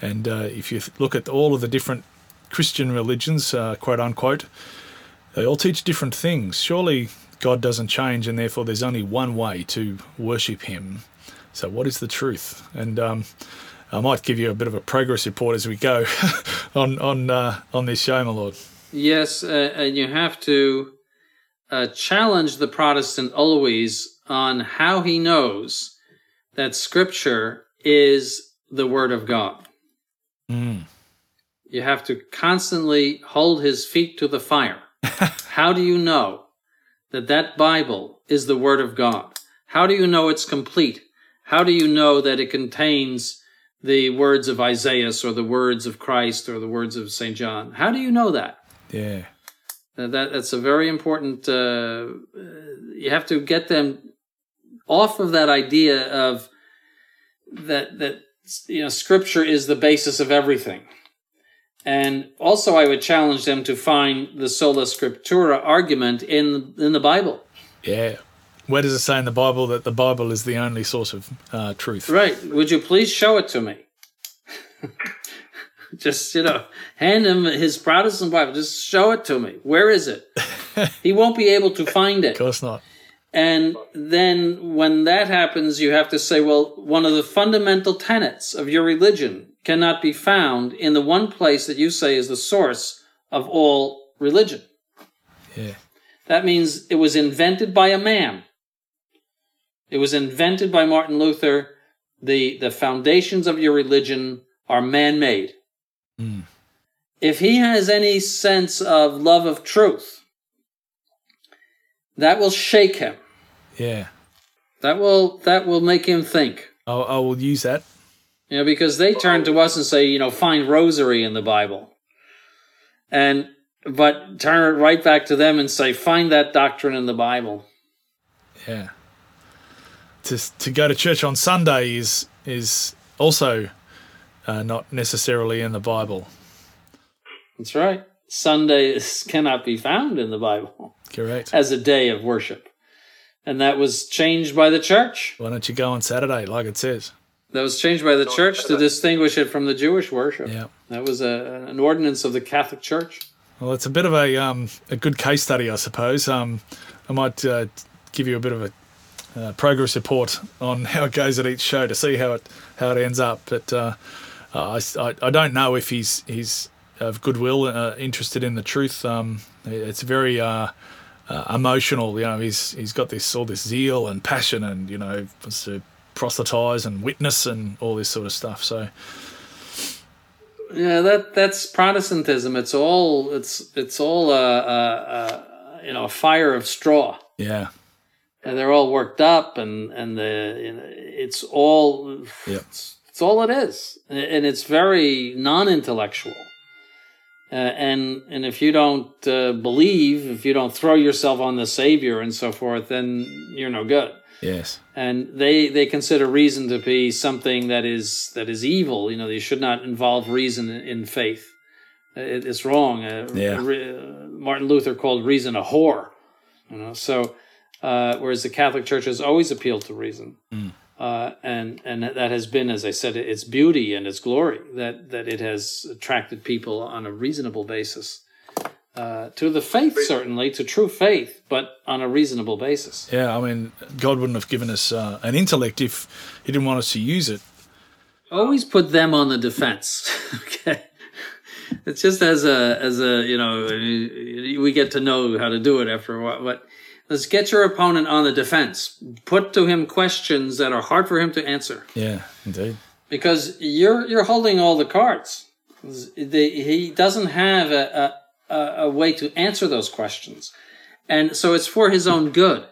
And uh, if you look at all of the different Christian religions, uh, quote unquote, they all teach different things. Surely God doesn't change, and therefore there's only one way to worship Him. So, what is the truth? And um, I might give you a bit of a progress report as we go on on uh, on this show, my lord. Yes, uh, and you have to uh, challenge the Protestant always on how he knows that Scripture is the Word of God. Mm. You have to constantly hold his feet to the fire. how do you know that that Bible is the Word of God? How do you know it's complete? How do you know that it contains the words of Isaiah or the words of Christ or the words of St. John? How do you know that? Yeah. That, that's a very important. Uh, you have to get them off of that idea of that that you know Scripture is the basis of everything, and also I would challenge them to find the sola scriptura argument in in the Bible. Yeah. Where does it say in the Bible that the Bible is the only source of uh, truth? Right. Would you please show it to me? just you know hand him his protestant bible. Just show it to me. Where is it? He won't be able to find it. Of course not. and then when that happens you have to say well one of the fundamental tenets of your religion cannot be found in the one place that you say is the source of all religion. Yeah. that means it was invented by a man. It was invented by martin luther. The the foundations of your religion are man-made Mm. if he has any sense of love of truth, that will shake him. Yeah. That will that will make him think. I, I will use that. You know, because they turn to us and say, you know, find rosary in the Bible. And but turn it right back to them and say, find that doctrine in the Bible. Yeah. To to go to church on Sunday is is also uh, not necessarily in the Bible. That's right. Sundays cannot be found in the Bible Correct. as a day of worship. And that was changed by the church. Why don't you go on Saturday, like it says? That was changed by the church to distinguish it from the Jewish worship. Yeah. That was a, an ordinance of the Catholic Church. Well, it's a bit of a um, a good case study, I suppose. Um, I might uh, give you a bit of a uh, progress report on how it goes at each show to see how it how it ends up. But uh, I, I, I don't know if he's he's of goodwill, uh, interested in the truth. Um, it's very uh, uh, emotional. You know, he's he's got this all this zeal and passion, and you know, wants to proselytize and witness and all this sort of stuff. So Yeah, that that's Protestantism. It's all it's it's all a, a, a you know a fire of straw, yeah, and they're all worked up, and and the you know, it's all yeah, it's, it's all it is, and it's very non-intellectual. Uh, and and if you don't uh, believe, if you don't throw yourself on the Savior and so forth, then you're no good. yes, And they they consider reason to be something that is that is evil. You know, you should not involve reason in, faith. It, it's wrong. Uh, Yeah. re- uh, Martin Luther called reason a whore. You know, so uh, whereas the Catholic Church has always appealed to reason. Uh, and and that has been, as I said, its beauty and its glory that that it has attracted people on a reasonable basis uh, to the faith, certainly to true faith, but on a reasonable basis. yeah. I mean, God wouldn't have given us uh, an intellect if He didn't want us to use it. Always put them on the defense. okay, it's just as a as a you know we get to know how to do it after a while, but. Let's get your opponent on the defense. Put to him questions that are hard for him to answer. Yeah, indeed. because you're you're holding all the cards. He doesn't have a, a a way to answer those questions, and so it's for his own good,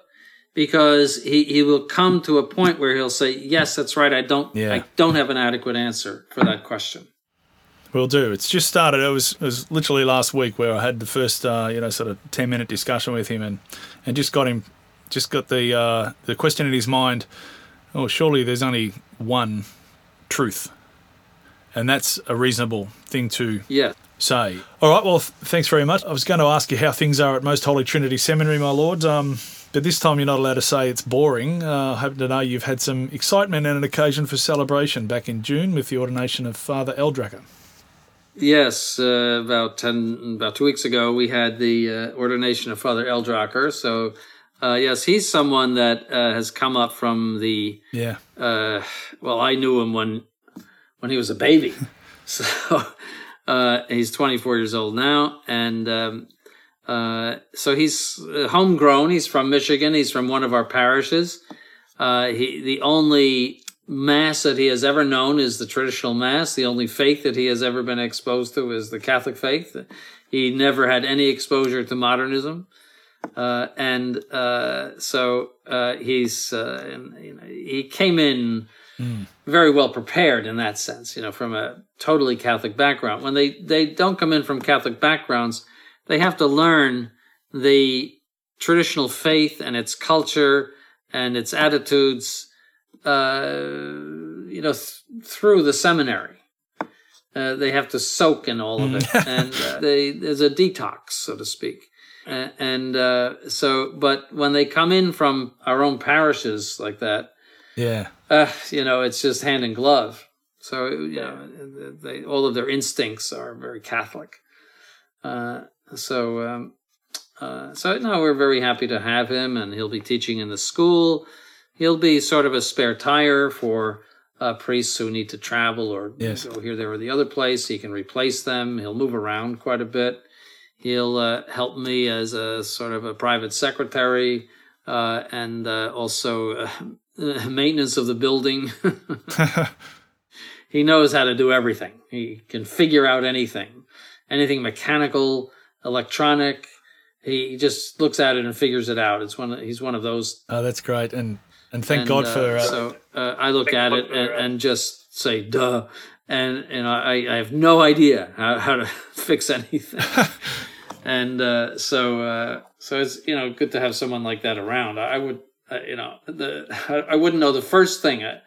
because he, he will come to a point where he'll say, "Yes, that's right. I don't Yeah. I don't have an adequate answer for that question." Will do. It's just started. It was it was literally last week where I had the first uh, you know sort of ten minute discussion with him and and just got him just got the uh, the question in his mind. Oh, surely there's only one truth, And that's a reasonable thing to Yeah. say. All right, well, th- thanks very much. I was going to ask you how things are at Most Holy Trinity Seminary, my lord, um, but this time you're not allowed to say it's boring. Uh, I happen to know you've had some excitement and an occasion for celebration back in June with the ordination of Father Eldracker. Yes, uh, about ten, about two weeks ago, we had the uh, ordination of Father Eldracker. So, uh, yes, he's someone that uh, has come up from the. Yeah. Uh, well, I knew him when when he was a baby, so uh, he's 24 years old now, and um, uh, so he's homegrown. He's from Michigan. He's from one of our parishes. Uh, he the only mass that he has ever known is the traditional mass. The only faith that he has ever been exposed to is the Catholic faith. He never had any exposure to modernism. Uh, and uh, so uh, he's uh, you know, he came in very well prepared in that sense, you know, from a totally Catholic background. When they they don't come in from Catholic backgrounds, they have to learn the traditional faith and its culture and its attitudes, uh, you know, th- through the seminary. Uh, they have to soak in all of it, and uh, they, there's a detox, so to speak. And uh, so, but when they come in from our own parishes like that, Yeah. uh, you know, it's just hand in glove. So you know, they, all of their instincts are very Catholic. Uh, so, um, uh, so now we're very happy to have him, and he'll be teaching in the school. He'll be sort of a spare tire for uh, priests who need to travel or Yes. go here, there, or the other place. He can replace them. He'll move around quite a bit. He'll uh, help me as a sort of a private secretary uh, and uh, also uh, maintenance of the building. he knows how to do everything. He can figure out anything, anything mechanical, electronic. He just looks at it and figures it out. It's one. Of, he's one of those. Oh, that's great. And and thank and, God uh, for. Uh, so uh, I look at it and, and just say, "Duh," and and I, I have no idea how, how to fix anything. and uh, so uh, so it's you know good to have someone like that around. I, I would uh, you know the I, I wouldn't know the first thing. I,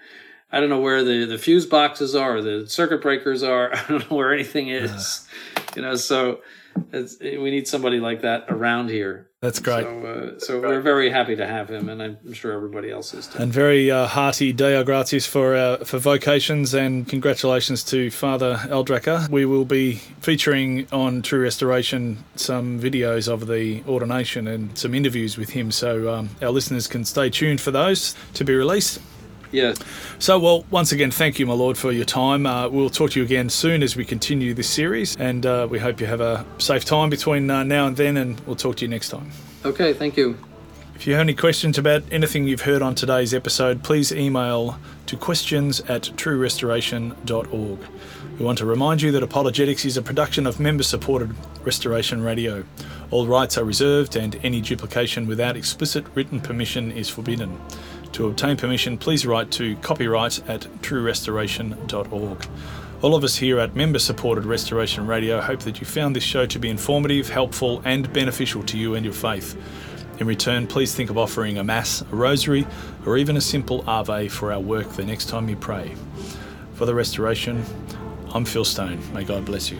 I don't know where the, the fuse boxes are, or the circuit breakers are. I don't know where anything is. You know, so it's, we need somebody like that around here. That's great. So, uh, so we're very happy to have him, and I'm sure everybody else is too. And very uh, hearty Deo Gratias for uh, for vocations and congratulations to Father Eldracker. We will be featuring on True Restoration some videos of the ordination and some interviews with him, so um, our listeners can stay tuned for those to be released. Yeah. So, well, once again, thank you, my lord, for your time. Uh, we'll talk to you again soon as we continue this series, and uh, we hope you have a safe time between uh, now and then, and we'll talk to you next time. Okay. Thank you. If you have any questions about anything you've heard on today's episode, please email to questions at truerestoration.org. We want to remind you that Apologetics is a production of member supported Restoration Radio. All rights are reserved and any duplication without explicit written permission is forbidden. To obtain permission, please write to copyright at truerestoration.org. All of us here at Member Supported Restoration Radio hope that you found this show to be informative, helpful, and beneficial to you and your faith. In return, please think of offering a Mass, a Rosary, or even a simple Ave for our work the next time you pray. For the Restoration, I'm Phil Stone. May God bless you.